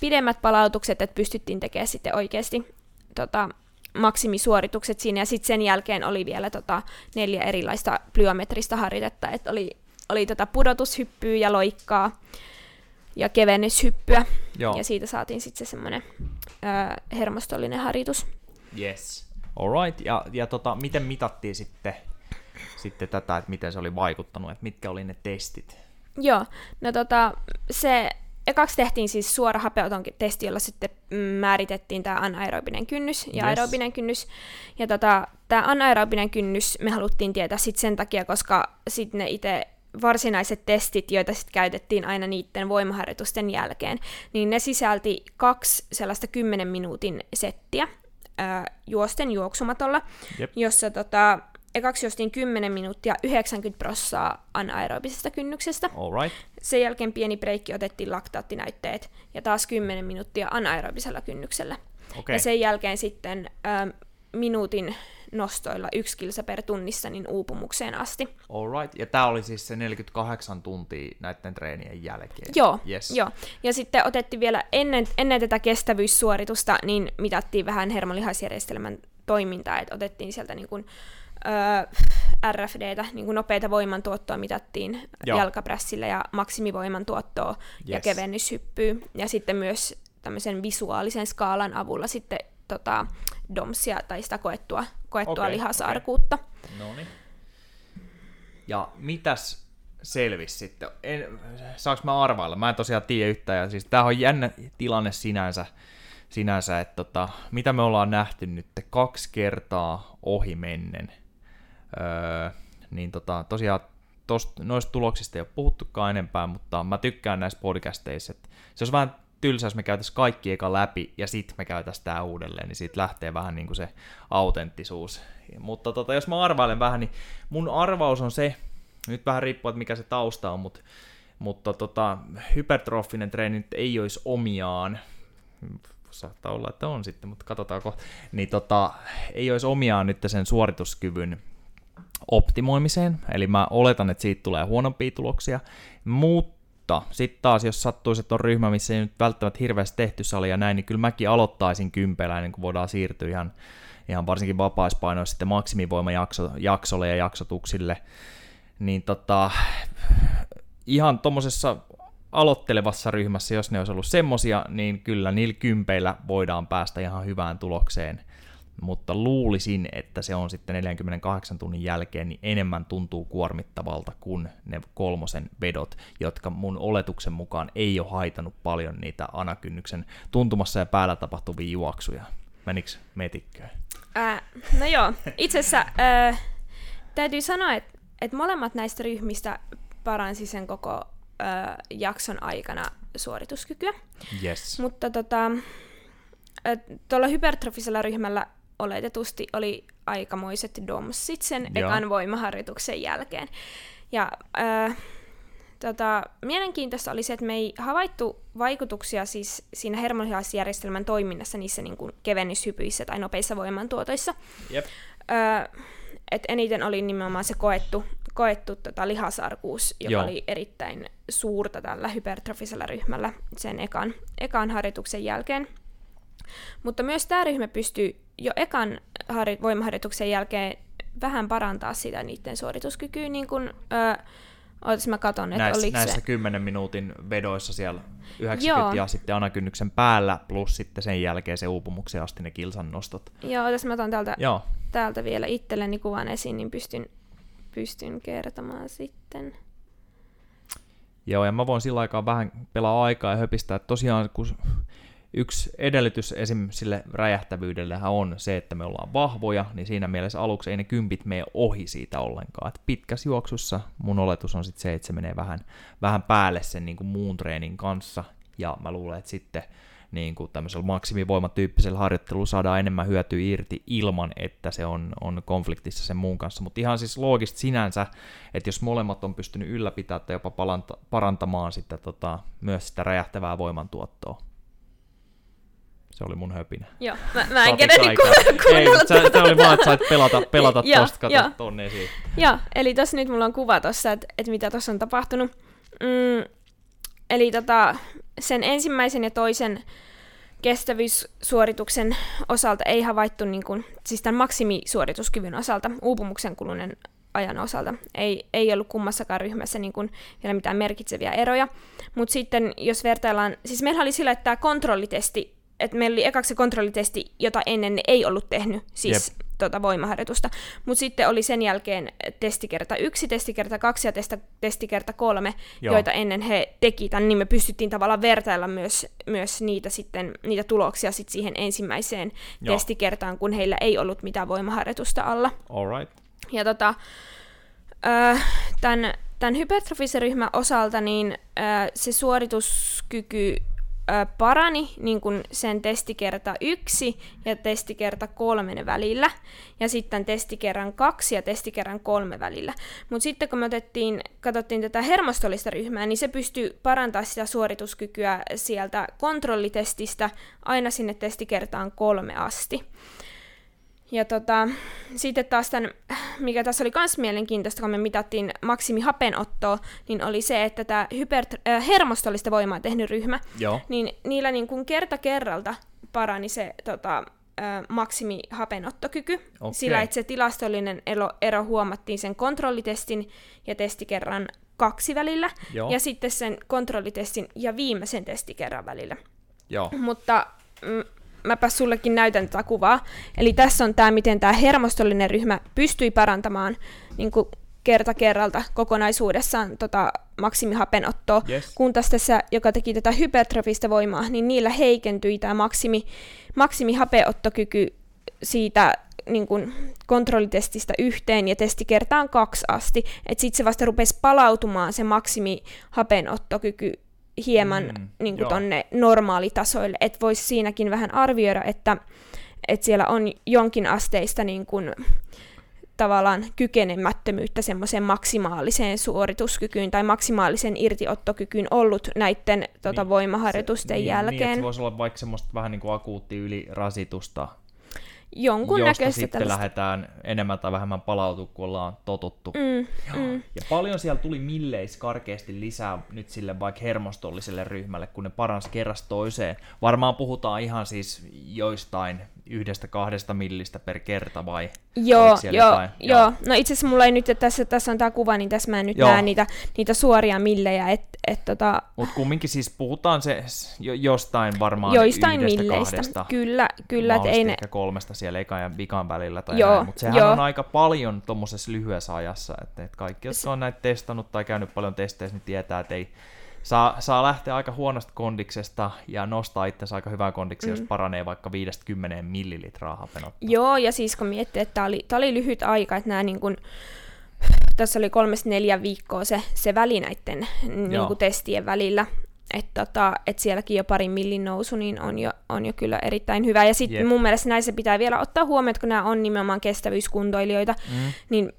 pidemmät palautukset, että pystyttiin tekemään sitten oikeasti tota, maksimisuoritukset siinä, ja sitten sen jälkeen oli vielä tota, neljä erilaista plyometrista harjoitetta, että oli, oli tota pudotushyppyä ja loikkaa, ja kevennyshyppyä. Joo. Ja siitä saatiin sitten se semmoinen hermostollinen harjoitus. Yes. Alright. Ja, ja tota, miten mitattiin sitten, sitten tätä, että miten se oli vaikuttanut, että mitkä oli ne testit? Joo, no tota, se ekaksi tehtiin siis suora hapeoton testi, jolla sitten määritettiin tämä anaerobinen kynnys ja yes. aerobinen kynnys. Ja tota, tämä anaerobinen kynnys me haluttiin tietää sitten sen takia, koska sitten ne itse varsinaiset testit, joita sitten käytettiin aina niiden voimaharjoitusten jälkeen, niin ne sisälti kaksi sellaista 10 minuutin settiä ää, juosten juoksumatolla, yep. jossa tota, ekaksi juostiin 10 minuuttia 90 prossaa anaerobisesta kynnyksestä. Alright. Sen jälkeen pieni breikki otettiin laktaattinäytteet ja taas 10 minuuttia anaerobisella kynnyksellä. Okay. Ja sen jälkeen sitten ää, minuutin nostoilla yksi kilsa per tunnissa niin uupumukseen asti. Alright, ja tämä oli siis se 48 tuntia näiden treenien jälkeen. Joo, yes. joo. ja sitten otettiin vielä ennen, ennen tätä kestävyyssuoritusta, niin mitattiin vähän hermolihasjärjestelmän toimintaa, että otettiin sieltä niin kuin, öö, RFDtä, niin kuin nopeita voimantuottoa mitattiin Joo. jalkaprässillä ja maksimivoimantuottoa yes. ja kevennyshyppyä, ja sitten myös tämmöisen visuaalisen skaalan avulla sitten tota, domsia tai sitä koettua, koettua okay, lihasarkuutta. Okay. No niin. Ja mitäs selvisi sitten? En, saanko mä arvailla? Mä en tosiaan tiedä yhtään. Ja siis tämähän on jännä tilanne sinänsä, sinänsä että tota, mitä me ollaan nähty nyt kaksi kertaa ohi mennen. Öö, niin tota, tosiaan tost, noista tuloksista ei ole puhuttukaan enempää, mutta mä tykkään näissä podcasteissa, että se olisi vähän tylsä, jos me käytäisiin kaikki eka läpi ja sitten me käytäisiin tämä uudelleen, niin siitä lähtee vähän niin kuin se autenttisuus. Mutta tota, jos mä arvailen vähän, niin mun arvaus on se, nyt vähän riippuu, että mikä se tausta on, mutta, mutta tota, hypertrofinen treeni nyt ei olisi omiaan, saattaa olla, että on sitten, mutta katsotaanko, niin tota, ei olisi omiaan nyt sen suorituskyvyn optimoimiseen, eli mä oletan, että siitä tulee huonompia tuloksia, mutta sitten taas, jos sattuisi, että on ryhmä, missä ei nyt välttämättä hirveästi tehty sali ja näin, niin kyllä mäkin aloittaisin kympelä ennen kuin voidaan siirtyä ihan, ihan varsinkin vapaispainoissa sitten maksimivoimajaksolle ja jaksotuksille. Niin tota, ihan tuommoisessa aloittelevassa ryhmässä, jos ne olisi ollut semmosia, niin kyllä niillä kympeillä voidaan päästä ihan hyvään tulokseen. Mutta luulisin, että se on sitten 48 tunnin jälkeen niin enemmän tuntuu kuormittavalta kuin ne kolmosen vedot, jotka mun oletuksen mukaan ei ole haitanut paljon niitä anakynnyksen tuntumassa ja päällä tapahtuvia juoksuja. Meniks metikköön? Ää, no joo, itse asiassa äh, täytyy sanoa, että et molemmat näistä ryhmistä paransi sen koko äh, jakson aikana suorituskykyä. Yes. Mutta tota, tuolla hypertrofisella ryhmällä oletetusti oli aikamoiset domsit sen Joo. ekan voimaharjoituksen jälkeen. Ja äh, tota, mielenkiintoista oli se, että me ei havaittu vaikutuksia siis siinä hermolihaisjärjestelmän toiminnassa niissä niin kuin kevennyshypyissä tai nopeissa voimantuotoissa. Yep. Äh, et eniten oli nimenomaan se koettu, koettu tota lihasarkuus, joka Joo. oli erittäin suurta tällä hypertrofisella ryhmällä sen ekan, ekan harjoituksen jälkeen. Mutta myös tämä ryhmä pystyy jo ekan harjo- voimaharjoituksen jälkeen vähän parantaa sitä niiden suorituskykyä, niin kuin, öö, Ootas mä katon, että näissä, oliko näissä se... 10 minuutin vedoissa siellä 90 Joo. ja sitten anakynnyksen päällä, plus sitten sen jälkeen se uupumuksen asti ne kilsan nostot. Joo, ootas mä otan täältä, Joo. täältä vielä itselleni kuvan esiin, niin pystyn, pystyn kertomaan sitten. Joo, ja mä voin sillä aikaa vähän pelaa aikaa ja höpistää, että tosiaan kun yksi edellytys esim. sille räjähtävyydellähän on se, että me ollaan vahvoja, niin siinä mielessä aluksi ei ne kympit mene ohi siitä ollenkaan. Et pitkässä juoksussa mun oletus on sitten se, että se menee vähän, vähän päälle sen niin kuin muun treenin kanssa, ja mä luulen, että sitten niin kuin tämmöisellä maksimivoimatyyppisellä harjoittelulla saadaan enemmän hyötyä irti ilman, että se on, on konfliktissa sen muun kanssa. Mutta ihan siis loogista sinänsä, että jos molemmat on pystynyt ylläpitämään tai jopa parantamaan sitä, tota, myös sitä räjähtävää voimantuottoa, se oli mun höpinä. Joo, mä, mä en kerran ku- Ei, se, se oli vaan, että sait pelata, pelata tosta, kato tonne esiin. Joo, eli tässä nyt mulla on kuva tossa, että, että mitä tuossa on tapahtunut. Mm, eli tota, sen ensimmäisen ja toisen kestävyyssuorituksen osalta ei havaittu, niin kuin, siis tämän maksimisuorituskyvyn osalta, uupumuksen kulunen ajan osalta. Ei, ei ollut kummassakaan ryhmässä niin kuin vielä mitään merkitseviä eroja. Mutta sitten jos vertaillaan, siis meillä oli sillä, että tämä kontrollitesti että meillä oli ekaksi se kontrollitesti, jota ennen ei ollut tehnyt, siis yep. tota voimaharjoitusta. Mutta sitten oli sen jälkeen testi kerta yksi, testi kerta kaksi ja testa, testi kerta kolme, Joo. joita ennen he teki tämän, niin me pystyttiin tavallaan vertailla myös, myös niitä, sitten, niitä tuloksia sit siihen ensimmäiseen Joo. testikertaan, kun heillä ei ollut mitään voimaharjoitusta alla. Alright. Ja tota, tämän, tämän hypertrofisen ryhmän osalta niin se suorituskyky parani niin kuin sen testikerta yksi ja testikerta kolmen välillä, ja sitten testikerran kaksi ja testikerran kolme välillä. Mutta sitten kun me otettiin, katsottiin tätä hermostollista ryhmää, niin se pystyy parantamaan sitä suorituskykyä sieltä kontrollitestistä aina sinne testikertaan kolme asti. Ja tota, sitten taas tämän, mikä tässä oli myös mielenkiintoista, kun me mitattiin maksimihapenottoa, niin oli se, että tämä hyper, äh, hermostollista voimaa tehnyt ryhmä, Joo. niin niillä niin kuin kerta kerralta parani se tota, äh, maksimihapeenottokyky, okay. sillä että se tilastollinen ero, ero huomattiin sen kontrollitestin ja testikerran kaksi välillä, Joo. ja sitten sen kontrollitestin ja viimeisen testikerran välillä. Joo. Mutta mm, mäpä sullekin näytän tätä kuvaa. Eli tässä on tämä, miten tämä hermostollinen ryhmä pystyi parantamaan niin kuin kerta kerralta kokonaisuudessaan tota maksimihapenottoa, yes. kun taas tässä, joka teki tätä hypertrofista voimaa, niin niillä heikentyi tämä maksimi, maksimihapeottokyky siitä niin kuin kontrollitestistä yhteen ja testikertaan kaksi asti, että sitten se vasta rupesi palautumaan se maksimihapenottokyky hieman mm, niin kuin tonne normaalitasoille, että voisi siinäkin vähän arvioida, että, että siellä on jonkin asteista niin kuin, tavallaan kykenemättömyyttä semmoiseen maksimaaliseen suorituskykyyn tai maksimaaliseen irtiottokykyyn ollut näiden tota, niin, voimaharjoitusten se, niin, jälkeen. Niin, että se voisi olla vaikka semmoista vähän niin kuin akuutti ylirasitusta jonkun josta näköistä sitten tällaista. lähdetään enemmän tai vähemmän palautua, kun ollaan totuttu. Mm, mm. Ja paljon siellä tuli milleis karkeasti lisää nyt sille vaikka hermostolliselle ryhmälle, kun ne parans kerrasta toiseen. Varmaan puhutaan ihan siis joistain yhdestä kahdesta millistä per kerta vai? Joo, joo, joo. joo. No itse asiassa mulla ei nyt, että tässä, tässä on tämä kuva, niin tässä mä en nyt joo. näe niitä, niitä suoria millejä. Et, et, tota... Mutta kumminkin siis puhutaan se jo, jostain varmaan Joistain yhdestä, milleistä. kahdesta. Kyllä, kyllä. Et ei ne... kolmesta siellä ekan ja vikan välillä tai joo, Mutta sehän joo. on aika paljon tuommoisessa lyhyessä ajassa. Että et kaikki, jotka on näitä testannut tai käynyt paljon testeissä, niin tietää, että ei, saa, saa lähteä aika huonosta kondiksesta ja nostaa itse aika hyvää kondiksi, mm. jos paranee vaikka 50 millilitraa hapenottoa. Joo, ja siis kun miettii, että tämä oli, oli lyhyt aika, että nämä niin kuin, tässä oli kolmesta neljä viikkoa se, se väli näiden niin kuin testien välillä, että tota, et sielläkin jo parin millin nousu niin on jo, on jo kyllä erittäin hyvä. Ja sitten mun mielestä näissä pitää vielä ottaa huomioon, että kun nämä on nimenomaan kestävyyskuntoilijoita, mm. niin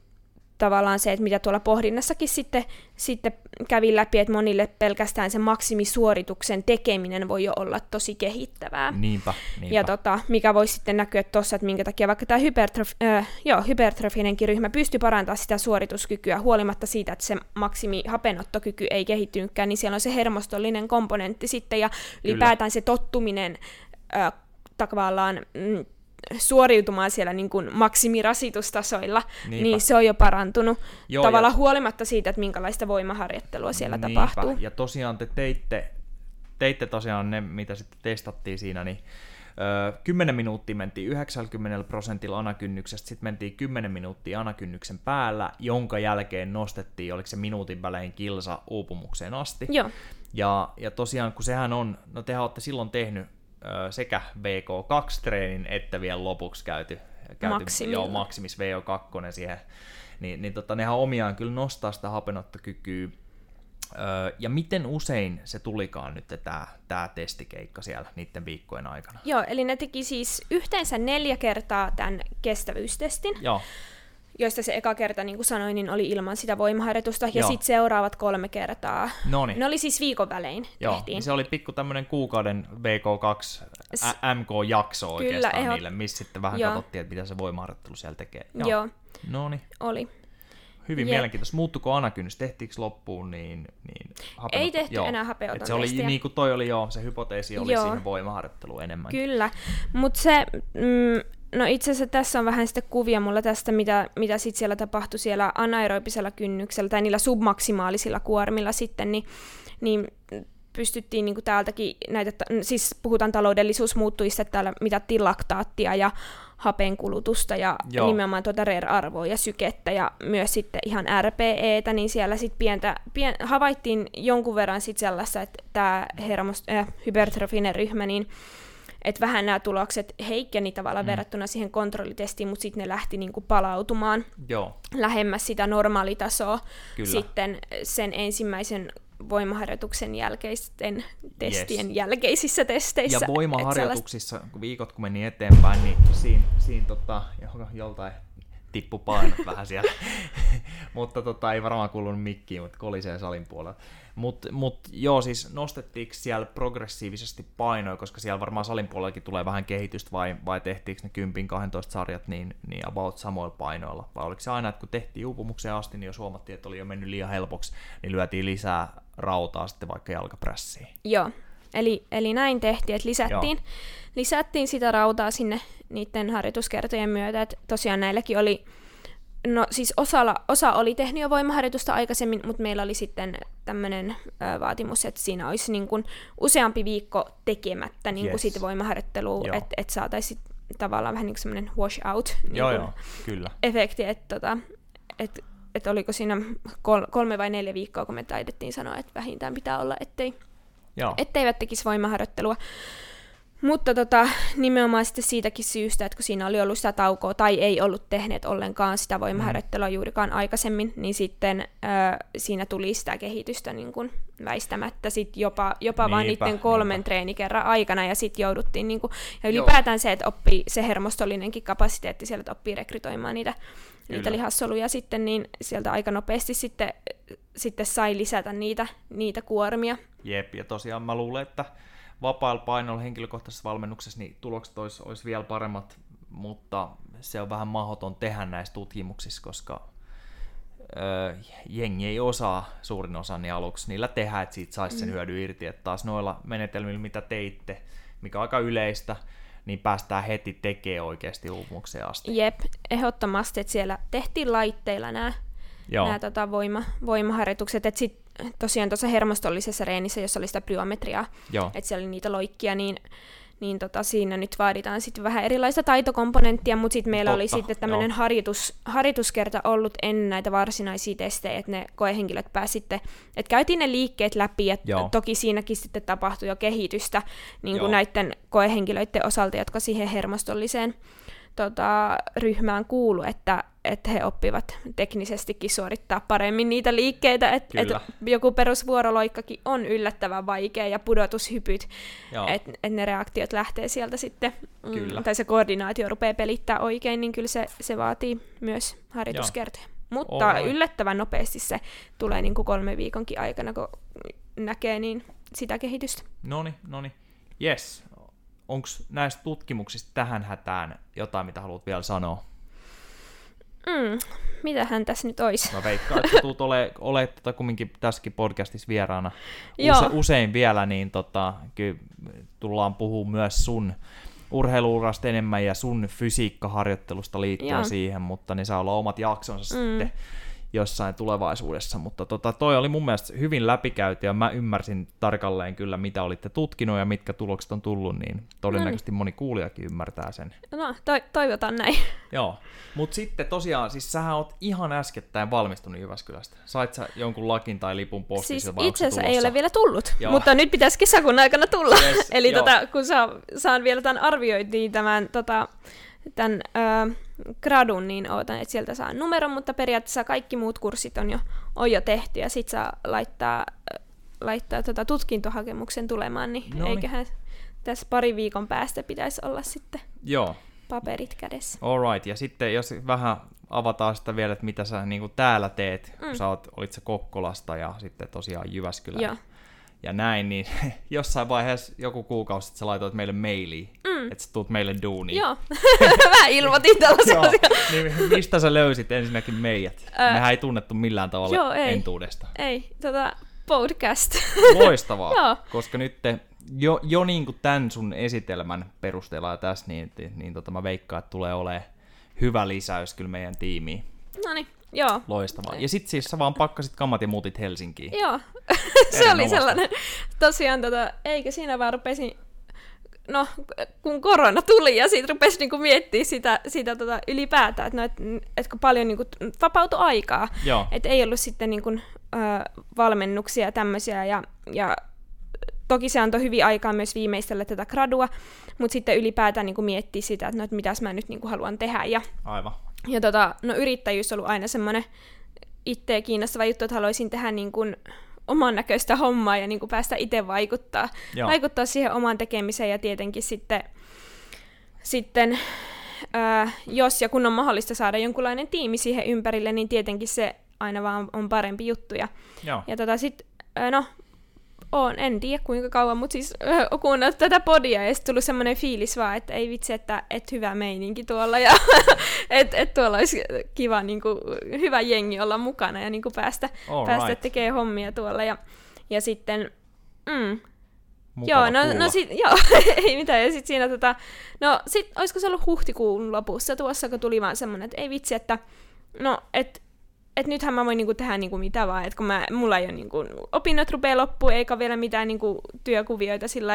tavallaan se, että mitä tuolla pohdinnassakin sitten, sitten kävi läpi, että monille pelkästään sen maksimisuorituksen tekeminen voi jo olla tosi kehittävää. Niinpä, niinpä. Ja tota, mikä voi sitten näkyä tuossa, että minkä takia vaikka tämä hypertrof- äh, joo, hypertrofinenkin ryhmä pystyy parantamaan sitä suorituskykyä huolimatta siitä, että se maksimi hapenottokyky ei kehittynytkään, niin siellä on se hermostollinen komponentti sitten ja ylipäätään Kyllä. se tottuminen äh, tavallaan mm, suoriutumaan siellä niin kuin maksimirasitustasoilla, Niinpä. niin se on jo parantunut Joo, tavallaan ja... huolimatta siitä, että minkälaista voimaharjoittelua siellä Niinpä. tapahtuu. Ja tosiaan te teitte, teitte tosiaan ne, mitä sitten testattiin siinä, niin 10 minuuttia mentiin 90 prosentilla anakynnyksestä, sitten mentiin 10 minuuttia anakynnyksen päällä, jonka jälkeen nostettiin, oliko se minuutin välein kilsa uupumukseen asti. Joo. Ja, ja tosiaan, kun sehän on, no tehän olette silloin tehnyt sekä VK2-treenin että vielä lopuksi käyty, käyty joo, maksimis VO2 siihen, niin, niin tota, nehän omiaan kyllä nostaa sitä hapenottokykyä. ja miten usein se tulikaan nyt tämä, tämä testikeikka siellä niiden viikkojen aikana? Joo, eli ne teki siis yhteensä neljä kertaa tämän kestävyystestin. Joo joista se eka kerta, niin kuin sanoin, niin oli ilman sitä voimaharjoitusta, ja sitten seuraavat kolme kertaa. Noniin. Ne oli siis viikon välein Joo, tehtiin. Niin se oli pikku tämmöinen kuukauden VK2 MK-jakso oikeastaan Kyllä, niille, missä sitten vähän Joo. katsottiin, että mitä se voimaharjoittelu siellä tekee. Joo. Joo. Noniin. Oli. Hyvin Jep. mielenkiintoista. Muuttuko anakynnys? Tehtiinkö loppuun? Niin, niin hapenot... Ei tehty joo. enää hapeoton Se oli niin kuin toi oli joo, se hypoteesi oli joo. siihen voimaharjoitteluun enemmän. Kyllä, mutta se, mm, No itse asiassa tässä on vähän sitten kuvia mulla tästä, mitä, mitä sitten siellä tapahtui siellä anaerobisella kynnyksellä tai niillä submaksimaalisilla kuormilla sitten, niin, niin pystyttiin niin täältäkin näitä, siis puhutaan taloudellisuusmuuttujista, että täällä mitattiin laktaattia ja hapenkulutusta ja Joo. nimenomaan tuota RER-arvoa ja sykettä ja myös sitten ihan RPEtä, niin siellä sitten pientä, pien, havaittiin jonkun verran sitten sellaista, että tämä hermost, äh, hypertrofinen ryhmä, niin että vähän nämä tulokset heikkeni tavallaan mm. verrattuna siihen kontrollitestiin, mutta sitten ne lähti niinku palautumaan Joo. lähemmäs sitä normaalitasoa Kyllä. sitten sen ensimmäisen voimaharjoituksen jälkeisten testien yes. jälkeisissä testeissä. Ja voimaharjoituksissa, kun viikot kun meni eteenpäin, niin siinä, siinä tota, joltain tippu painot vähän siellä. mutta tota, ei varmaan kuulunut mikkiin, mutta kolisee salin puolella. Mutta mut, joo, siis nostettiinko siellä progressiivisesti painoja, koska siellä varmaan salin puolellakin tulee vähän kehitystä, vai, vai tehtiinkö ne 10-12 sarjat niin, niin about samoilla painoilla? Vai oliko se aina, että kun tehtiin uupumukseen asti, niin jos huomattiin, että oli jo mennyt liian helpoksi, niin lyötiin lisää rautaa sitten vaikka jalkaprässiin? Joo, eli, eli näin tehtiin, että lisättiin, lisättiin sitä rautaa sinne niiden harjoituskertojen myötä, että tosiaan näilläkin oli No siis osalla, osa oli tehnyt jo voimaharjoitusta aikaisemmin, mutta meillä oli sitten tämmöinen vaatimus, että siinä olisi niin kuin useampi viikko tekemättä niin kuin yes. sit voimaharjoittelua, että et saataisiin tavallaan vähän niin kuin semmoinen wash out niin joo, joo, kyllä. efekti, että tota, et, et oliko siinä kol, kolme vai neljä viikkoa, kun me taidettiin sanoa, että vähintään pitää olla, ettei, joo. etteivät tekisi voimaharjoittelua. Mutta tota, nimenomaan sitten siitäkin syystä, että kun siinä oli ollut sitä taukoa tai ei ollut tehneet ollenkaan sitä voimaharjoittelua juurikaan aikaisemmin, niin sitten ö, siinä tuli sitä kehitystä niin kuin väistämättä sit jopa, jopa niinpä, vaan niiden kolmen niinpä. treenikerran aikana ja sitten jouduttiin, niin kuin, ja ylipäätään Joo. se, että oppii se hermostollinenkin kapasiteetti sieltä, että oppii rekrytoimaan niitä, niitä lihassoluja sitten, niin sieltä aika nopeasti sitten, sitten sai lisätä niitä, niitä kuormia. Jep, ja tosiaan mä luulen, että vapaalla painolla henkilökohtaisessa valmennuksessa niin tulokset olisi, olisi vielä paremmat, mutta se on vähän mahdoton tehdä näissä tutkimuksissa, koska öö, jengi ei osaa suurin osa niin aluksi niillä tehdä, että siitä saisi sen mm. hyödyn irti, että taas noilla menetelmillä, mitä teitte, mikä on aika yleistä, niin päästään heti tekemään oikeasti uupumukseen asti. Jep, ehdottomasti, että siellä tehtiin laitteilla nämä, nämä tota, voima, voimaharjoitukset, että sit tosiaan tuossa hermostollisessa reenissä, jossa oli sitä plyometriaa, että siellä oli niitä loikkia, niin niin tota, siinä nyt vaaditaan sitten vähän erilaista taitokomponenttia, mutta sitten meillä Totta, oli sitten tämmöinen harjoitus, harjoituskerta ollut ennen näitä varsinaisia testejä, että ne koehenkilöt pääsitte, että käytiin ne liikkeet läpi, ja joo. toki siinäkin sitten tapahtui jo kehitystä niin kuin näiden koehenkilöiden osalta, jotka siihen hermostolliseen tota, ryhmään kuulu, että, että he oppivat teknisestikin suorittaa paremmin niitä liikkeitä, että et joku perusvuoroloikkakin on yllättävän vaikea ja pudotushypyt, että et ne reaktiot lähtee sieltä sitten, mm, kyllä. tai se koordinaatio rupeaa pelittää oikein, niin kyllä se, se vaatii myös harjoituskertoja. Mutta Oi. yllättävän nopeasti se tulee niin kuin kolme viikonkin aikana, kun näkee niin sitä kehitystä. Noni, noni. Yes, onko näistä tutkimuksista tähän hätään jotain, mitä haluat vielä sanoa? Mm, mitä hän tässä nyt olisi? Mä veikkaan, että tulet ole, ole tota kumminkin tässäkin podcastissa vieraana Use, usein vielä, niin tota, kyllä tullaan puhumaan myös sun urheiluurasta enemmän ja sun fysiikkaharjoittelusta liittyen Joo. siihen, mutta ne saa olla omat jaksonsa mm. sitten jossain tulevaisuudessa, mutta tota, toi oli mun mielestä hyvin läpikäyty ja mä ymmärsin tarkalleen kyllä, mitä olitte tutkinut ja mitkä tulokset on tullut, niin todennäköisesti moni kuulijakin ymmärtää sen. No, to- toivotaan näin. Joo, mutta sitten tosiaan, siis sähän oot ihan äskettäin valmistunut Jyväskylästä. Sait sä jonkun lakin tai lipun postissa siis vai itse asiassa ei ole vielä tullut, Joo. mutta nyt pitäisi kesäkuun aikana tulla. Yes, Eli tota, kun saa, saan vielä tämän arviointiin tämän tota, tämän ö, gradun, niin ootan, että sieltä saa numeron, mutta periaatteessa kaikki muut kurssit on jo, on jo tehty, ja sit saa laittaa, laittaa tota tutkintohakemuksen tulemaan, niin Noniin. eiköhän tässä pari viikon päästä pitäisi olla sitten Joo. paperit kädessä. Alright, ja sitten jos vähän avataan sitä vielä, että mitä sä niin täällä teet, mm. kun sä oot, olit se Kokkolasta ja sitten tosiaan Jyväskylä. Joo ja näin, niin jossain vaiheessa joku kuukausi sitten sä laitoit meille mailiin, mm. että sä tuut meille duuniin. Joo, mä ilmoitin tällaisia Joo. niin mistä sä löysit ensinnäkin meidät? Äh, Mehän ei tunnettu millään tavalla Joo, ei. entuudesta. Ei, tota, podcast. Loistavaa, Joo. koska nyt te, jo, jo niin kuin tämän sun esitelmän perusteella tässä, niin, niin, niin tota, mä veikkaan, että tulee olemaan hyvä lisäys kyllä meidän tiimiin. No niin, Joo. Loistavaa. Ja sit siis sä vaan pakkasit kammat ja muutit Helsinkiin. Joo. se oli sellainen. Tosiaan, tota, eikä siinä vaan rupesin no, kun korona tuli ja siitä rupesi niinku miettiä sitä, sitä tota ylipäätään, että no, et, et kun paljon niinku vapautui aikaa, että ei ollut sitten niinku, ö, valmennuksia ja tämmöisiä, ja, ja toki se antoi hyvin aikaa myös viimeistellä tätä gradua, mutta sitten ylipäätään niinku miettiä sitä, että no, et mitäs mä nyt niinku haluan tehdä. Ja, Aivan. Ja tota, no yrittäjyys on ollut aina semmoinen itseä kiinnostava juttu, että haluaisin tehdä niin kuin oman näköistä hommaa ja niin kuin päästä itse vaikuttaa, vaikuttaa siihen omaan tekemiseen ja tietenkin sitten, sitten ää, jos ja kun on mahdollista saada jonkunlainen tiimi siihen ympärille, niin tietenkin se aina vaan on parempi juttu. Ja, ja tota sit, no, on, en tiedä kuinka kauan, mutta siis äh, kuunnellut tätä podia ja sitten tullut semmoinen fiilis vaan, että ei vitsi, että et hyvä meininki tuolla ja että et tuolla olisi kiva niin kuin, hyvä jengi olla mukana ja niin kuin päästä, päästä right. tekemään hommia tuolla ja, ja sitten mm, Mukava joo, no, no sit, joo, ei mitään. Ja sitten siinä tota, no sit, olisiko se ollut huhtikuun lopussa tuossa, kun tuli vaan semmoinen, että ei vitsi, että no, et että nythän mä voin niinku tehdä niinku mitä vaan, että kun mä, mulla ei ole niinku, opinnot rupeaa loppuun, eikä vielä mitään niinku, työkuvioita sillä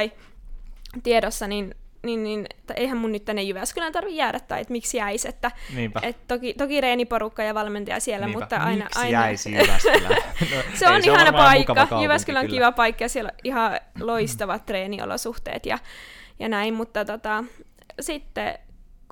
tiedossa, niin niin, niin eihän mun nyt tänne Jyväskylään tarvitse jäädä, tai että miksi jäisi, että et toki, toki reeniporukka ja valmentaja siellä, Niinpä. mutta aina... Miksi aina... jäisi Jyväskylään? No, se on ihana paikka, Jyväskylä on kiva paikka ja siellä on ihan loistavat treeniolosuhteet ja, ja näin, mutta tota, sitten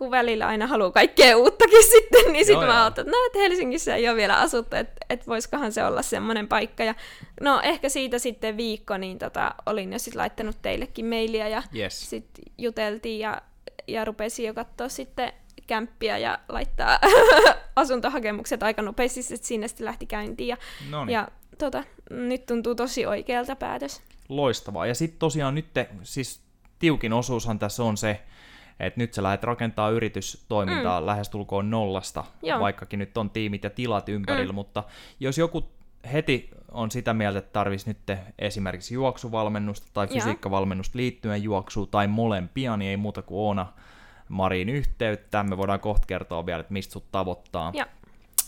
kun välillä aina haluaa kaikkea uuttakin sitten, niin sitten mä ajattelin, että no, että Helsingissä ei ole vielä asuttu, että, että voisikohan se olla semmoinen paikka. Ja no ehkä siitä sitten viikko, niin tota, olin jo sitten laittanut teillekin mailia ja yes. sitten juteltiin ja, ja rupesin jo katsoa sitten kämppiä ja laittaa asuntohakemukset aika nopeasti, että sinne sitten lähti käyntiin. Ja, ja tota, nyt tuntuu tosi oikealta päätös. Loistavaa. Ja sitten tosiaan nyt, te, siis tiukin osuushan tässä on se, että nyt sä lähdet rakentaa yritystoimintaa mm. lähestulkoon nollasta, Joo. vaikkakin nyt on tiimit ja tilat ympärillä, mm. mutta jos joku heti on sitä mieltä, että tarvitsisi nyt esimerkiksi juoksuvalmennusta tai fysiikkavalmennusta liittyen juoksuun tai molempia, niin ei muuta kuin Oona Mariin yhteyttä. Me voidaan kohta kertoa vielä, että mistä sut tavoittaa Ja.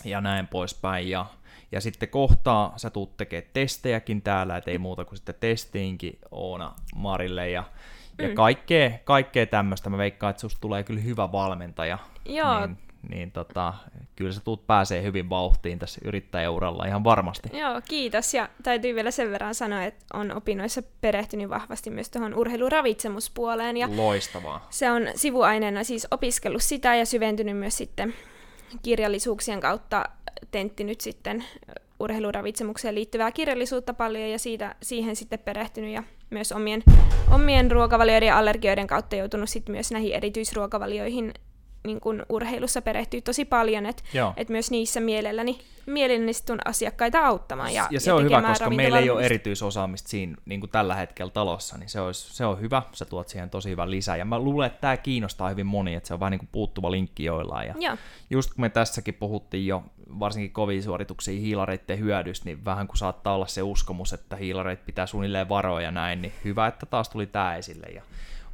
ja näin poispäin. Ja, ja sitten kohtaa sä tuut tekemään testejäkin täällä, että ei muuta kuin sitten testiinkin Oona Marille ja, ja Mm. kaikkea, kaikkea tämmöistä. Mä veikkaan, että susta tulee kyllä hyvä valmentaja. Joo. Niin, niin tota, kyllä sä tuut pääsee hyvin vauhtiin tässä yrittäjäuralla ihan varmasti. Joo, kiitos. Ja täytyy vielä sen verran sanoa, että on opinnoissa perehtynyt vahvasti myös tuohon urheiluravitsemuspuoleen. Ja Loistavaa. se on sivuaineena siis opiskellut sitä ja syventynyt myös sitten kirjallisuuksien kautta tenttinyt sitten urheiluravitsemukseen liittyvää kirjallisuutta paljon ja siitä, siihen sitten perehtynyt ja myös omien, omien ruokavalioiden ja allergioiden kautta joutunut sitten myös näihin erityisruokavalioihin niin kun urheilussa perehtyy tosi paljon, että et myös niissä mielelläni, mielelläni sit asiakkaita auttamaan. Ja, ja se on hyvä, koska meillä ei ole erityisosaamista siinä niin kuin tällä hetkellä talossa, niin se, olisi, se on hyvä, sä tuot siihen tosi hyvän lisää. Ja mä luulen, että tämä kiinnostaa hyvin moni, että se on vähän niin kuin puuttuva linkki joillain. Ja Joo, just kun me tässäkin puhuttiin jo varsinkin kovia suorituksia hiilareiden hyödystä, niin vähän kuin saattaa olla se uskomus, että hiilareit pitää suunnilleen varoja ja näin, niin hyvä, että taas tuli tämä esille. Ja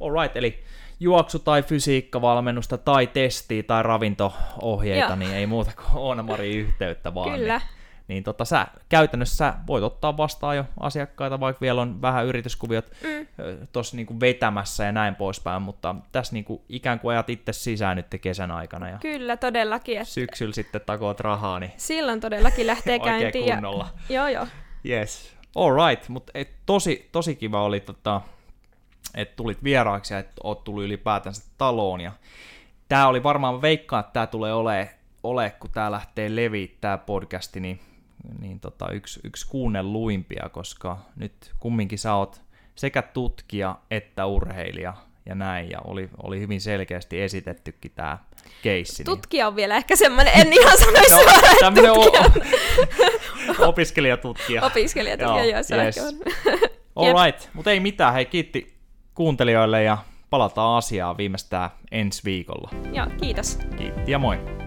alright, eli juoksu- tai fysiikkavalmennusta tai testiä tai ravinto-ohjeita, Joo. niin ei muuta kuin Oona-Mari yhteyttä vaan. Kyllä. Niin, niin tota, sä käytännössä sä voit ottaa vastaan jo asiakkaita, vaikka vielä on vähän yrityskuviot Mm. tuossa niinku vetämässä ja näin poispäin, mutta tässä niinku ikään kuin ajat itse sisään nyt kesän aikana ja kyllä todellakin. Että syksyllä sitten takoot rahaa, niin silloin todellakin lähtee oikein käyntiin. Ja, kunnolla. joo, joo. Yes. All right, mutta tosi, tosi kiva oli, tota, että tulit vieraaksi ja että oot tullut ylipäätänsä taloon. Ja tää oli varmaan, mä veikkaan, että tää tulee ole, ole kun tää lähtee leviä tää podcasti, niin, niin tota, yksi, yksi kuunnelluimpia, koska nyt kumminkin sä oot sekä tutkija että urheilija ja näin, ja oli, oli hyvin selkeästi esitettykin tää keissi. niin- Tutkija on vielä ehkä semmoinen, en ihan sanoisi No, suoraan, o- tutkija. opiskelijatutkija. Opiskelijat, joo, joo, se on yes. on. All right, mutta ei mitään. Hei, kiitti kuuntelijoille ja palataan asiaan viimeistään ensi viikolla. Joo, kiitos. Kiitti ja moi.